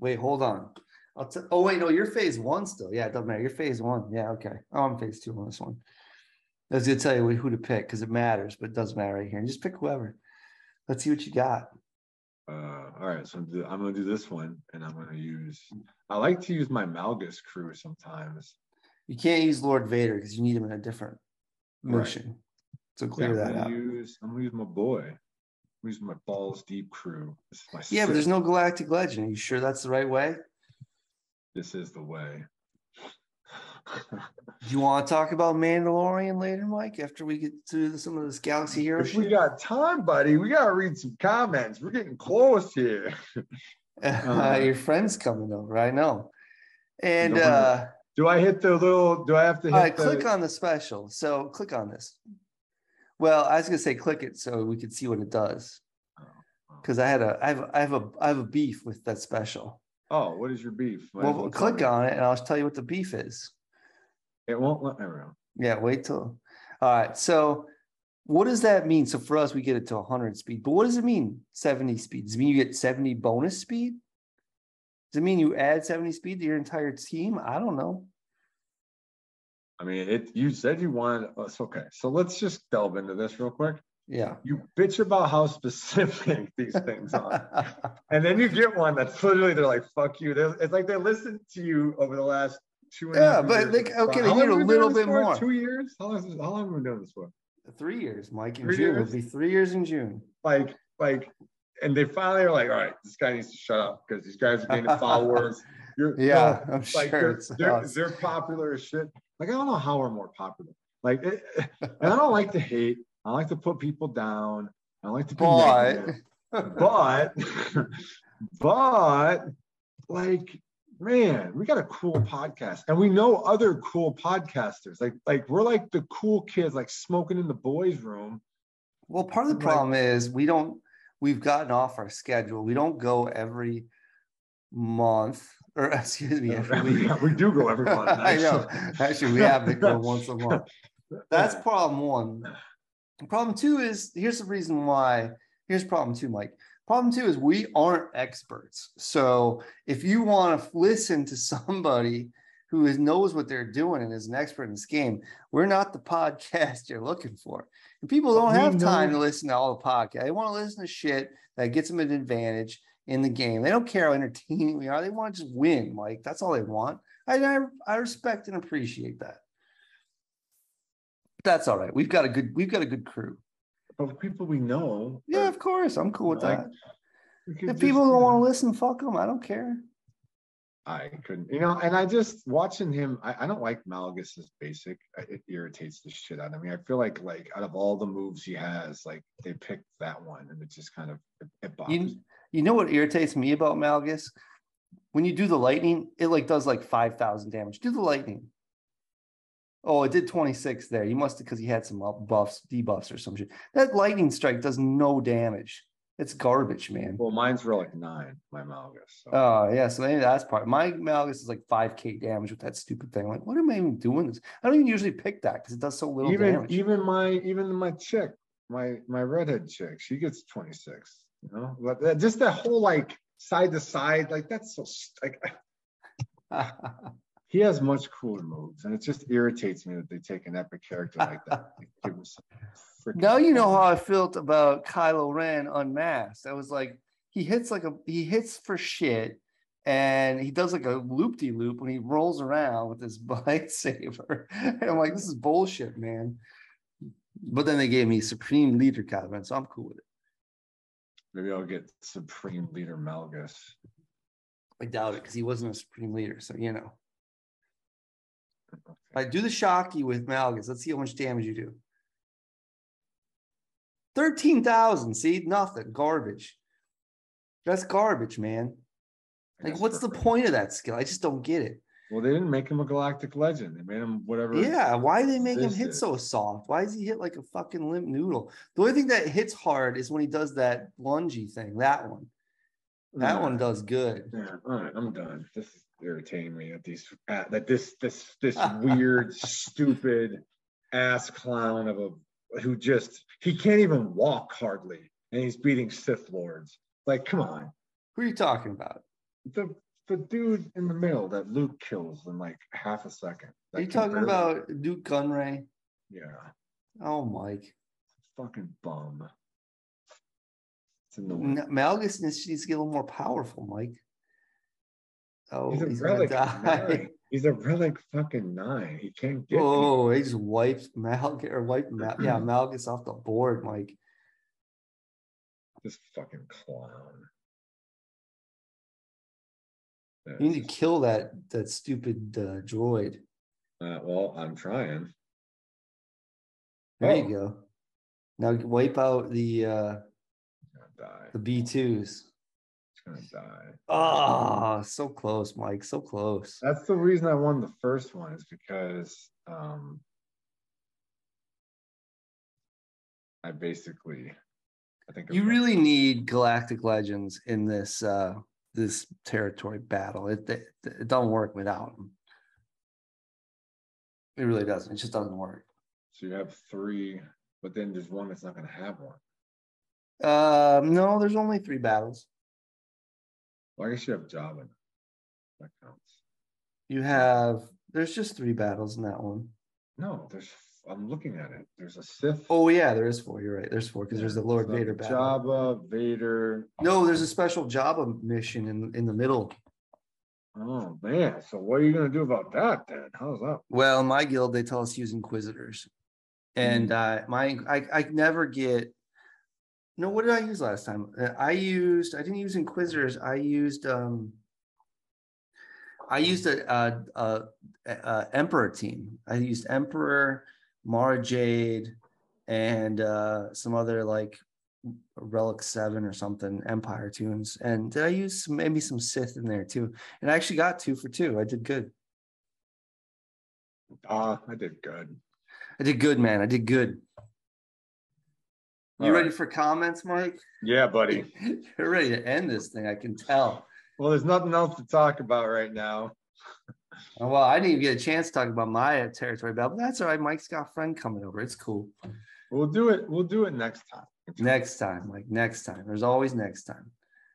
Wait, hold on. I'll t- oh wait, no, you're phase one still. Yeah, it doesn't matter. You're phase one. Yeah, okay. Oh, I'm phase two on this one. I was gonna tell you who to pick because it matters, but it doesn't matter right here. And just pick whoever. Let's see what you got. Uh, all right, so I'm, do, I'm gonna do this one, and I'm gonna use. I like to use my Malgus crew sometimes. You can't use Lord Vader because you need him in a different Right. mission. So Yeah, clear I'm that gonna out. use. I'm gonna use my boy. I'm using my balls deep crew. This is my. Yeah, but there's no galactic legend. Are you sure that's the right way? This is the way. [LAUGHS] Do you want to talk about Mandalorian later, Mike? After we get to some of this Galaxy Hero if we got time, buddy, we gotta read some comments. We're getting close here. [LAUGHS] Uh, your friend's coming over. I know. And uh, Do I hit the little? Do I have to hit all right, the? click on the special. So click on this. Well, I was gonna say click it so we could see what it does. Because I had a, I have, I have a, I have a beef with that special. Oh, what is your beef? Might as Well, click me. on it, and I'll tell you what the beef is. It won't let me know. Yeah, wait till. All right. So, what does that mean? So for us, we get it to 100 speed. But what does it mean? 70 speed. Does it mean you get 70 bonus speed? Does it mean you add 70 speed to your entire team? I don't know. I mean, it. You said you wanted. us. Uh, okay. So let's just delve into this real quick. Yeah. You bitch about how specific [LAUGHS] these things are, [LAUGHS] and then you get one that's literally they're like, "Fuck you." They're, it's like they listened to you over the last two. And a Yeah, but like, okay, they need a have we been little bit more. Two years? How long? Is how long have we been doing this for? three years, Mike. In Three June. years? It'll be three years in June. Like, like, and they finally are like, "All right, this guy needs to shut up because these guys are getting followers." [LAUGHS] You're, Yeah, no, I'm like sure they're, they're, they're popular as shit. Like I don't know how we're more popular. Like, it, and I don't like to hate. I like to put people down. I like to be But negative. but, [LAUGHS] but, like, man, we got a cool podcast, and we know other cool podcasters. Like, like we're like the cool kids, like smoking in the boys' room. well, part of the Like- problem is we don't. We've gotten off our schedule. We don't go every month, or [LAUGHS] excuse me, every [LAUGHS] week. Yeah, we do go every month. [LAUGHS] I know. Actually, we have to go once a month. That's problem one. Problem two is here's the reason why. Here's problem two, Mike. Problem two is we aren't experts. So if you want to listen to somebody who is, knows what they're doing and is an expert in this game, we're not the podcast [LAUGHS] you're looking for. And people don't have time to listen to all the podcast. They want to listen to shit that gets them an advantage in the game. They don't care how entertaining we are. They want to just win, Mike. That's all they want. I, I, I respect and appreciate that. That's all right. We've got a good we've got a good crew. Of people we know. Yeah, of course. I'm cool with Like, that. If people don't want to listen, fuck them. I don't care. I couldn't, you know, and I just watching him. I, I don't like Malagus's basic. It irritates the shit out of me. I feel like like out of all the moves he has, like they picked that one, and it just kind of it, it bothers. You you know what irritates me about Malgus? When you do the lightning, it like does like five thousand damage. Do the lightning. Oh, it did 26 there. You must have because he had some buffs, debuffs or some shit. That lightning strike does no damage. It's garbage, man. Well, mine's were like nine. My Malagus. So. Oh yeah, so maybe that's part. My Malgus is like five k damage with that stupid thing. Like, what am I even doing this? I don't even usually pick that because it does so little even damage. even my even my chick, my my redhead chick, she gets twenty six. You know, but that, just that whole like side to side, like that's so like [LAUGHS] he has much cooler moves, and it just irritates me that they take an epic character like that. give him some freaking now you know how I felt about Kylo Ren unmasked. I was like, he hits like a he hits for shit, and he does like a loop de loop when he rolls around with his [LAUGHS] lightsaber. And I'm like, this is bullshit, man. But then they gave me Supreme Leader Kylo Ren, so I'm cool with it. Maybe I'll get Supreme Leader Malgus. I doubt it because he wasn't a Supreme Leader, so you know. [LAUGHS] All right, do the shocky with Malgus. Let's see how much damage you do. 13,000. See, nothing. Garbage. That's garbage, man. Like, what's for- the point of that skill? I just don't get it. Well, they didn't make him a galactic legend. They made him whatever. Yeah, why do they make him hit is. so soft? Why does he hit like a fucking limp noodle? The only thing that hits hard is when he does that lungy thing. That one. That one does good. Yeah, all right, I'm done. This is irritating me that these uh, that this this this [LAUGHS] weird, stupid ass clown of a who just he can't even walk hardly, and he's beating Sith lords. Like, come on, Who are you talking about? the the dude in the middle that Luke kills in like half a second. Are you talking barely- about Nute Gunray? Yeah, Oh, Mike. fucking bum. It's annoying. N- Malgus needs needs to get a little more powerful, Mike. Oh, He's he's gonna die. [LAUGHS] He's a relic fucking nine. He can't get. Oh, he just wiped Malgus or wiped [CLEARS THROAT] Mal- yeah, Malgus off the board, Mike. This fucking clown. Yeah, You need to kill that that stupid uh, droid. uh, well, I'm trying. There Oh. you go. Now wipe out the uh He's gonna die. the B twos. Gonna die. Oh, so close, Mike. So close. That's the reason I won the first one is because um, I basically, I think You really need Galactic Legends in this uh this territory battle. It it, it don't work without them. It really doesn't. It just doesn't work. So you have three, but then there's one that's not gonna have one. Um, no, there's only three battles. Well, I guess you have Jabba. That counts. You have there's just three battles in that one. No, there's. I'm looking at it. There's a Sith. Oh yeah, there is four. You're right. There's four because there's the Lord so Vader battle. Jabba, Vader. No, there's a special Jabba mission in in the middle. Oh man, so what are you gonna do about that then? How's that? Well, my guild, they tell us use Inquisitors, and uh, my I I never get. No, what did I use last time? Uh, I used I didn't use Inquisitors. I used um. I used a, a, a, a Emperor team. I used Emperor, Mara Jade, and uh, some other like Relic Seven or something Empire toons. And did I use some, maybe some Sith in there too? And I actually got two for two. I did good. Ah, I did good. I did good, man. I did good. You All ready right. for comments, Mike? Yeah, buddy. [LAUGHS] You're ready to end this thing. I can tell. Well, there's nothing else to talk about right now. Oh, Well, I didn't even get a chance to talk about my territory battle, but that's all right. Mike's got a friend coming over. It's cool. We'll do it. We'll do it next time. Next time, Mike. Next time. There's always next time.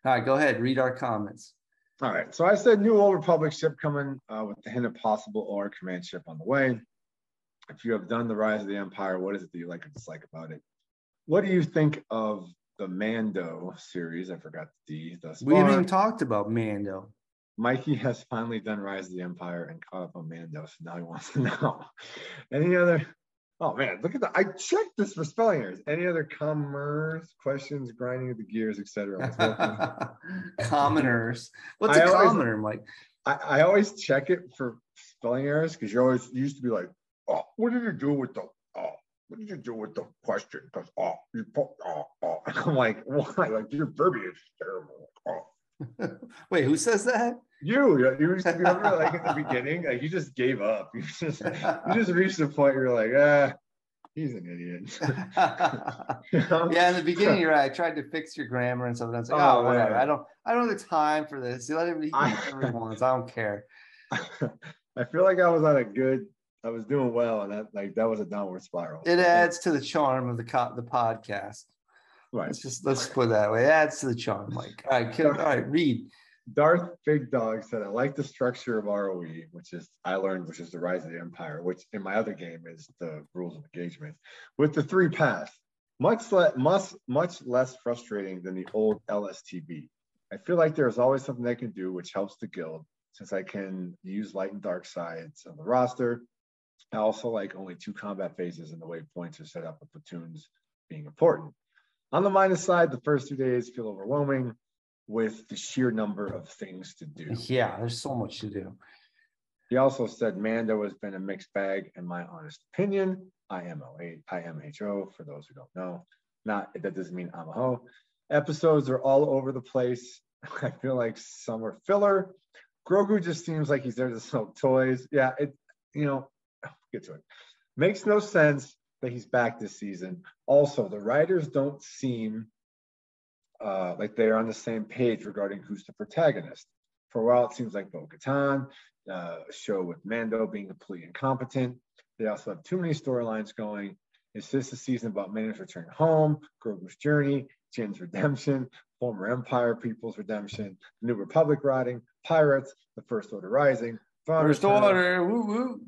All right, go ahead. Read our comments. All right. So I said new Old Republic ship coming uh, with the hint of possible or command ship on the way. If you have done the Rise of the Empire, what is it that you like or dislike about it? What do you think of the Mando series? I forgot the D. Thus We haven't even talked about Mando. Mikey has finally done Rise of the Empire and caught up on Mando, so now he wants to know. [LAUGHS] Any other? Oh man, look at that! I checked this for spelling errors. Any other commerce questions, grinding of the gears, etc. [LAUGHS] Commoners. What's a I always- commoner, Mike? I, I always check it for spelling errors because you always used to be like, oh, what did you do with the what did you do with the question? Because oh, you put oh, oh. [LAUGHS] I'm like, why? Like your verbiage is terrible. Oh. [LAUGHS] Wait, who says that? You, you to remember, like at the beginning, like you just gave up. [LAUGHS] You just you just reached the point where you're like, ah, he's an idiot. You know? Yeah, in the beginning, you're right. I tried to fix your grammar and stuff. And I was like, Oh, oh, whatever. man. I don't, I don't have the time for this. You let can I- wants. I don't care. I feel like I was on a good, I was doing well, and that like that was a downward spiral. It adds to the charm of the co- the podcast. right. Let's just let's put it that way. It adds to the charm, Mike. All right, kid, all right, read. Darth Big Dog said, I like the structure of ROE, which is I learned, which is the rise of the empire, which in my other game is the rules of engagement, with the three paths. Much less much much less frustrating than the old LSTB. I feel like there's always something I can do which helps the guild, since I can use light and dark sides of the roster. I also like only two combat phases and the way points are set up with platoons being important. On the minus side, the first two days feel overwhelming with the sheer number of things to do. Yeah, there's so much to do. He also said Mando has been a mixed bag, in my honest opinion. IMO, IMHO, for those who don't know. Not that doesn't mean I'm a hoe. Episodes are all over the place. [LAUGHS] I feel like some are filler. Grogu just seems like he's there to sell toys. Yeah, it you know, get to it. Makes no sense that he's back this season. Also, the writers don't seem uh, like they're on the same page regarding who's the protagonist. For a while, it seems like Bo Katan, uh, a show with Mando being completely incompetent. They also have too many storylines going. Is this a season about Mando's return home, Grogu's journey, Jin's redemption, former Empire people's redemption, the New Republic riding, Pirates, the First Order rising, First Order, woo woo.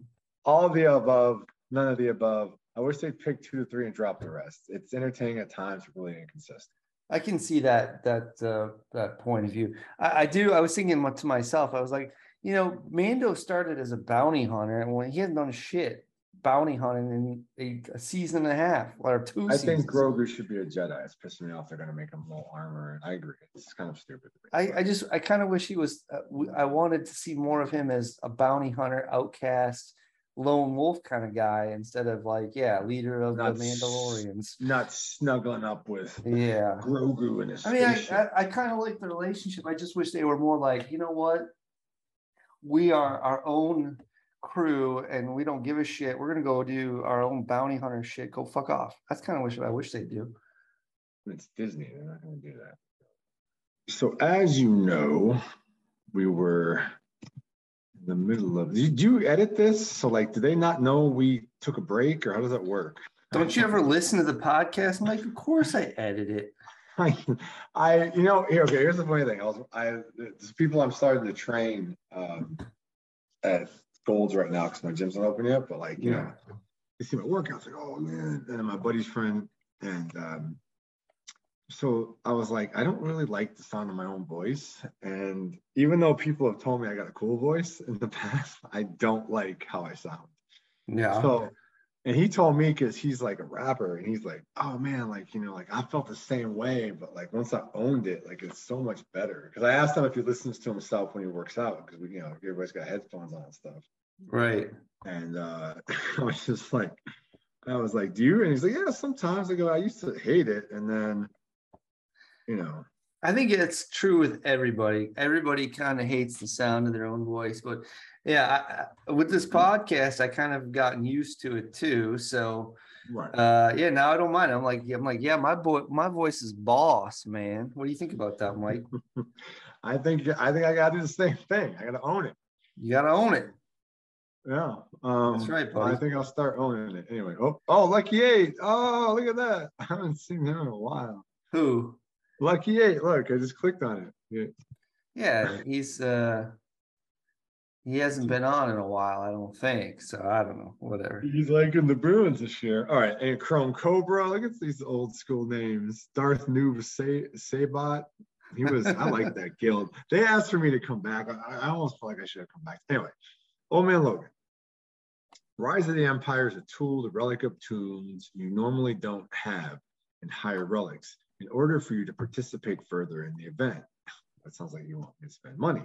All the above, none of the above. I wish they'd pick two to three and drop the rest. It's entertaining at times, really inconsistent. I can see that that uh, that point of view. I, I do. I was thinking to myself. I was like, you know, Mando started as a bounty hunter, and when he hadn't done shit bounty hunting in a, a season and a half or two. I seasons. think Grogu should be a Jedi. It's pissing me off. They're going to make him low armor. and I agree. It's kind of stupid. I, I just I kind of wish he was. Uh, I wanted to see more of him as a bounty hunter, outcast, lone wolf kind of guy instead of like yeah, leader of not, the Mandalorians. Not snuggling up with yeah Grogu and his. I mean, I, I, I kind of like the relationship. I just wish they were more like you know what. We are our own crew and we don't give a shit. We're gonna go do our own bounty hunter shit. Go fuck off. That's kind of wish I wish they do. It's Disney. They're not gonna do that. So as you know, we were in the middle of. Did you edit this? So like, do they not know we took a break, or how does that work? Don't you ever listen to the podcast? I'm like, of course I edit it. I, [LAUGHS] I, you know, here, okay. Here's the funny thing. I was, I, there's people I'm starting to train um, at Golds right now because my gym's not open yet. But like, you yeah. know, they see my workouts, like, oh man. And my buddy's friend, and um, so I was like, I don't really like the sound of my own voice. And even though people have told me I got a cool voice in the [LAUGHS] past, I don't like how I sound. Yeah. So, and he told me because he's like a rapper and he's like, oh man, like, you know, like I felt the same way, but like once I owned it, like it's so much better. Because I asked him if he listens to himself when he works out, because we, you know, everybody's got headphones on and stuff. Right. And uh, [LAUGHS] I was just like, I was like, do you? And he's like, yeah, sometimes I go, I used to hate it. And then, you know. I think it's true with everybody. Everybody kind of hates the sound of their own voice. But yeah, I, with this podcast, I kind of gotten used to it too. So, right. uh, yeah, now I don't mind. I'm like, I'm like, yeah, my boy, my voice is boss, man. What do you think about that, Mike? [LAUGHS] I think I think I gotta do the same thing. I gotta own it. You gotta own it. Yeah. Um, That's right, buddy. I think I'll start owning it anyway. Oh, oh, Lucky Eight. Oh, look at that. [LAUGHS] I haven't seen him in a while. Who? Lucky Eight. Look, I just clicked on it. Yeah. Yeah, he's uh he hasn't been on in a while, I don't think. So I don't know, whatever. He's liking the Bruins this year. All right, and Chrome Cobra. Look at these old school names. Darth Noob Sabot. He was. I [LAUGHS] like that guild. They asked for me to come back. I, I almost felt like I should have come back. Anyway, Old Man Logan. Rise of the Empire is a tool, the relic of tombs you normally don't have in higher relics in order for you to participate further in the event. That sounds like you want me to spend money.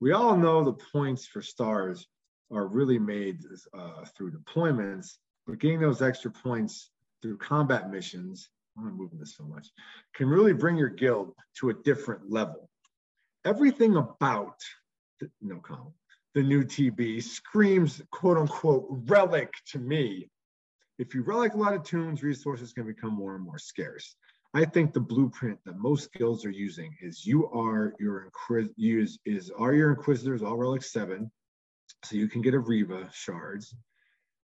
We all know the points for stars are really made uh, through deployments, but getting those extra points through combat missions, I'm moving this so much, can really bring your guild to a different level. Everything about, no comment, the new TB screams quote unquote relic to me. If you relic a lot of toons, resources can become more and more scarce. I think the blueprint that most guilds are using is you are your use is are your inquisitors all relic seven, so you can get a Reva shards.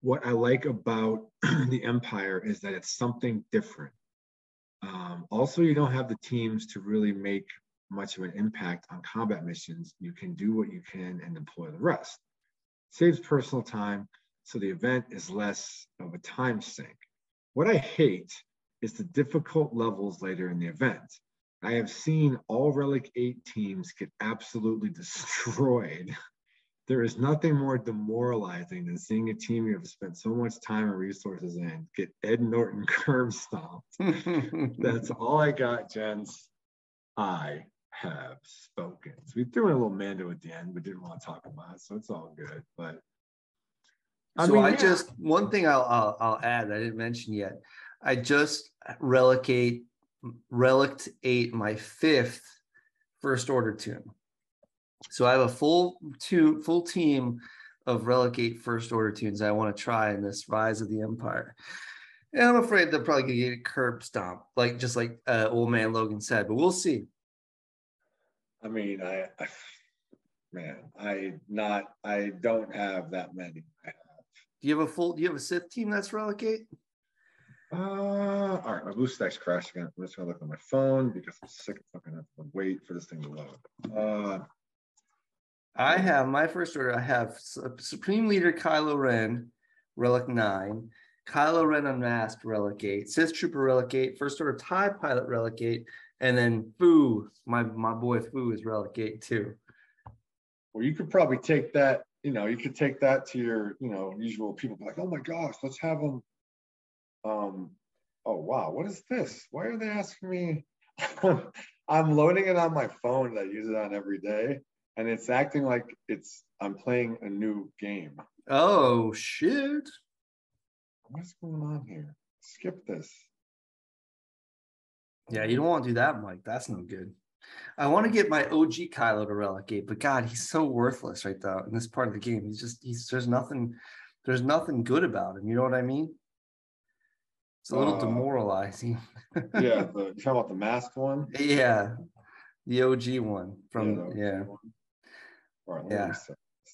What I like about [CLEARS THROAT] the Empire is that it's something different. Um, also, you don't have the teams to really make much of an impact on combat missions, you can do what you can and deploy the rest. Saves personal time, so the event is less of a time sink. What I hate is the difficult levels later in the event. I have seen all Relic 8 teams get absolutely [LAUGHS] destroyed. There is nothing more demoralizing than seeing a team you have spent so much time and resources in get Ed Norton [LAUGHS] curb stomped. [LAUGHS] That's all I got, gents. I have spoken. So we threw in a little Mando at the end, but didn't want to talk about it, so it's all good. But I so mean, I yeah. just one thing I'll, I'll I'll add I didn't mention yet. I just relicate relict eight my fifth first order toon. So I have a full two full team of relicate first order toons I want to try in this Rise of the Empire. And I'm afraid they're probably gonna get a curb stomp, like just like uh, old man Logan said, but we'll see. I mean, I, I man, I not I don't have that many. Do you have a full do you have a Sith team that's relicate? Uh all right, my BlueStack's crashing. I'm just gonna look on my phone because I'm sick of fucking wait for this thing to load. Uh I have my first order. I have Supreme Leader Kylo Ren, Relic 9, Kylo Ren Unmasked Relic 8, Sith Trooper Relic 8, First Order TIE Pilot Relic 8, and then Foo, my, my boy Foo is Relic 8 too. Well, you could probably take that, you know, you could take that to your, you know, usual people like, oh my gosh, let's have them. Um, oh wow, what is this? Why are they asking me? [LAUGHS] I'm loading it on my phone that I use it on every day and it's acting like it's I'm playing a new game. Oh shit. What's going on here? Skip this. Yeah, you don't want to do that, Mike. That's no good. I want to get my OG Kylo to relegate, but God, he's so worthless right now in this part of the game. He's just he's there's nothing there's nothing good about him. You know what I mean? It's a little uh, demoralizing. yeah, [LAUGHS] the talk about the masked one. Yeah, the OG one from yeah. yeah. One. All right, yeah.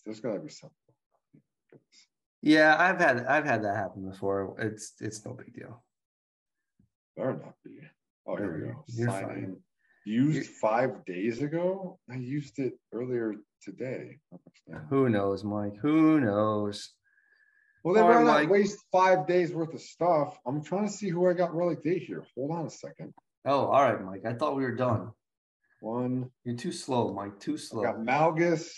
There's got to be something. Yeah, I've had I've had that happen before. It's it's no big deal. Better not be. Oh, here we go. You're Sign fine. in. Used You're... five days ago. I used it earlier today. Who knows, Mike? Who knows? Well, they better not waste five days worth of stuff. I'm trying to see who I got relic day here. Hold on a second. Oh, all right, Mike. I thought we were done. One. You're too slow, Mike. Too slow. I got Malgus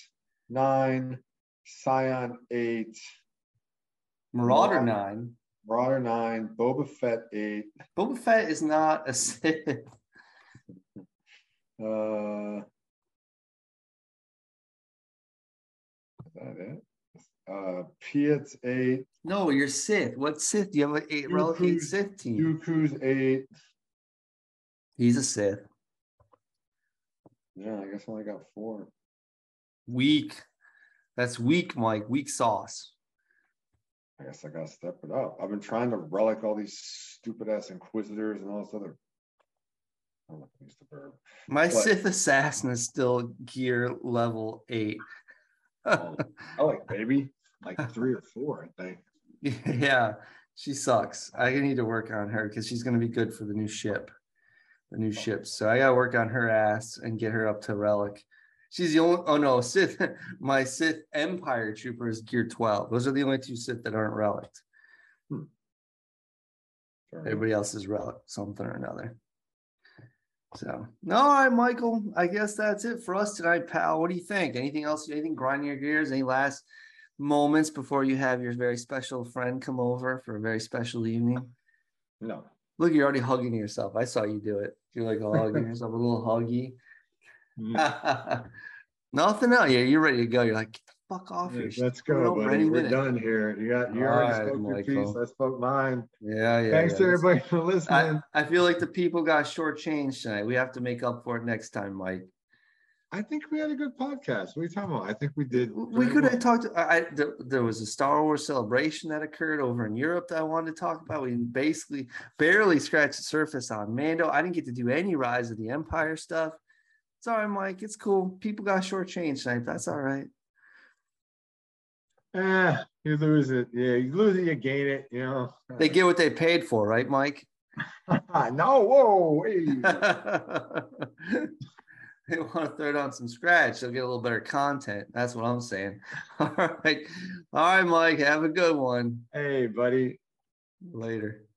nine, Sion eight, Marauder nine, Marauder nine, Boba Fett eight. Boba Fett is not a Sith. uh, is that it? Uh, Piet's eight. No, you're Sith. What Sith? Do you have an eight relicate Sith team? Dooku's eight. He's a Sith. Yeah, I guess I only got four. Weak. That's weak, Mike. Weak sauce. I guess I gotta step it up. I've been trying to relic all these stupid ass inquisitors and all this other. I don't know if use the verb. My but, Sith assassin is still gear level eight. oh, I like baby, like three or four, I think. [LAUGHS] Yeah, she sucks. I need to work on her because she's gonna be good for the new ship the new ships. So I gotta work on her ass and get her up to relic. She's the only oh no, Sith, [LAUGHS] my Sith Empire Trooper is gear 12. Those are the only two Sith that aren't relic. Hmm. Everybody else is relic, something or another. So no, all right, Michael. I guess that's it for us tonight, pal. What do you think? Anything else? Anything grinding your gears? Any last moments before you have your very special friend come over for a very special evening? No, Look, you're already hugging yourself. I saw you do it. You're like hugging [LAUGHS] yourself, a little huggy. Mm. [LAUGHS] Nothing else. Yeah, you're ready to go. You're like, get the fuck off here. Let's go, buddy. We're minute. done here. You got you All already right, spoke Michael. your piece. I spoke mine. Yeah, yeah. Thanks yeah. to everybody for listening. I, I feel like the people got shortchanged tonight. We have to make up for it next time, Mike. I think we had a good podcast. What are you talking about? I think we did. We could well. have talked. I, there, there, was a Star Wars celebration that occurred over in Europe that I wanted to talk about. We basically barely scratched the surface on Mando. I didn't get to do any Rise of the Empire stuff. It's all right, Mike. It's cool. People got shortchanged tonight. That's all right. Eh, you lose it. Yeah, you lose it, you gain it. You know. They get what they paid for, right, Mike? [LAUGHS] no, whoa. [LAUGHS] Hey. [LAUGHS] they want to throw it on some scratch, they'll get a little better content. That's what I'm saying. [LAUGHS] All right. All right, Mike. Have a good one. Hey, buddy. Later.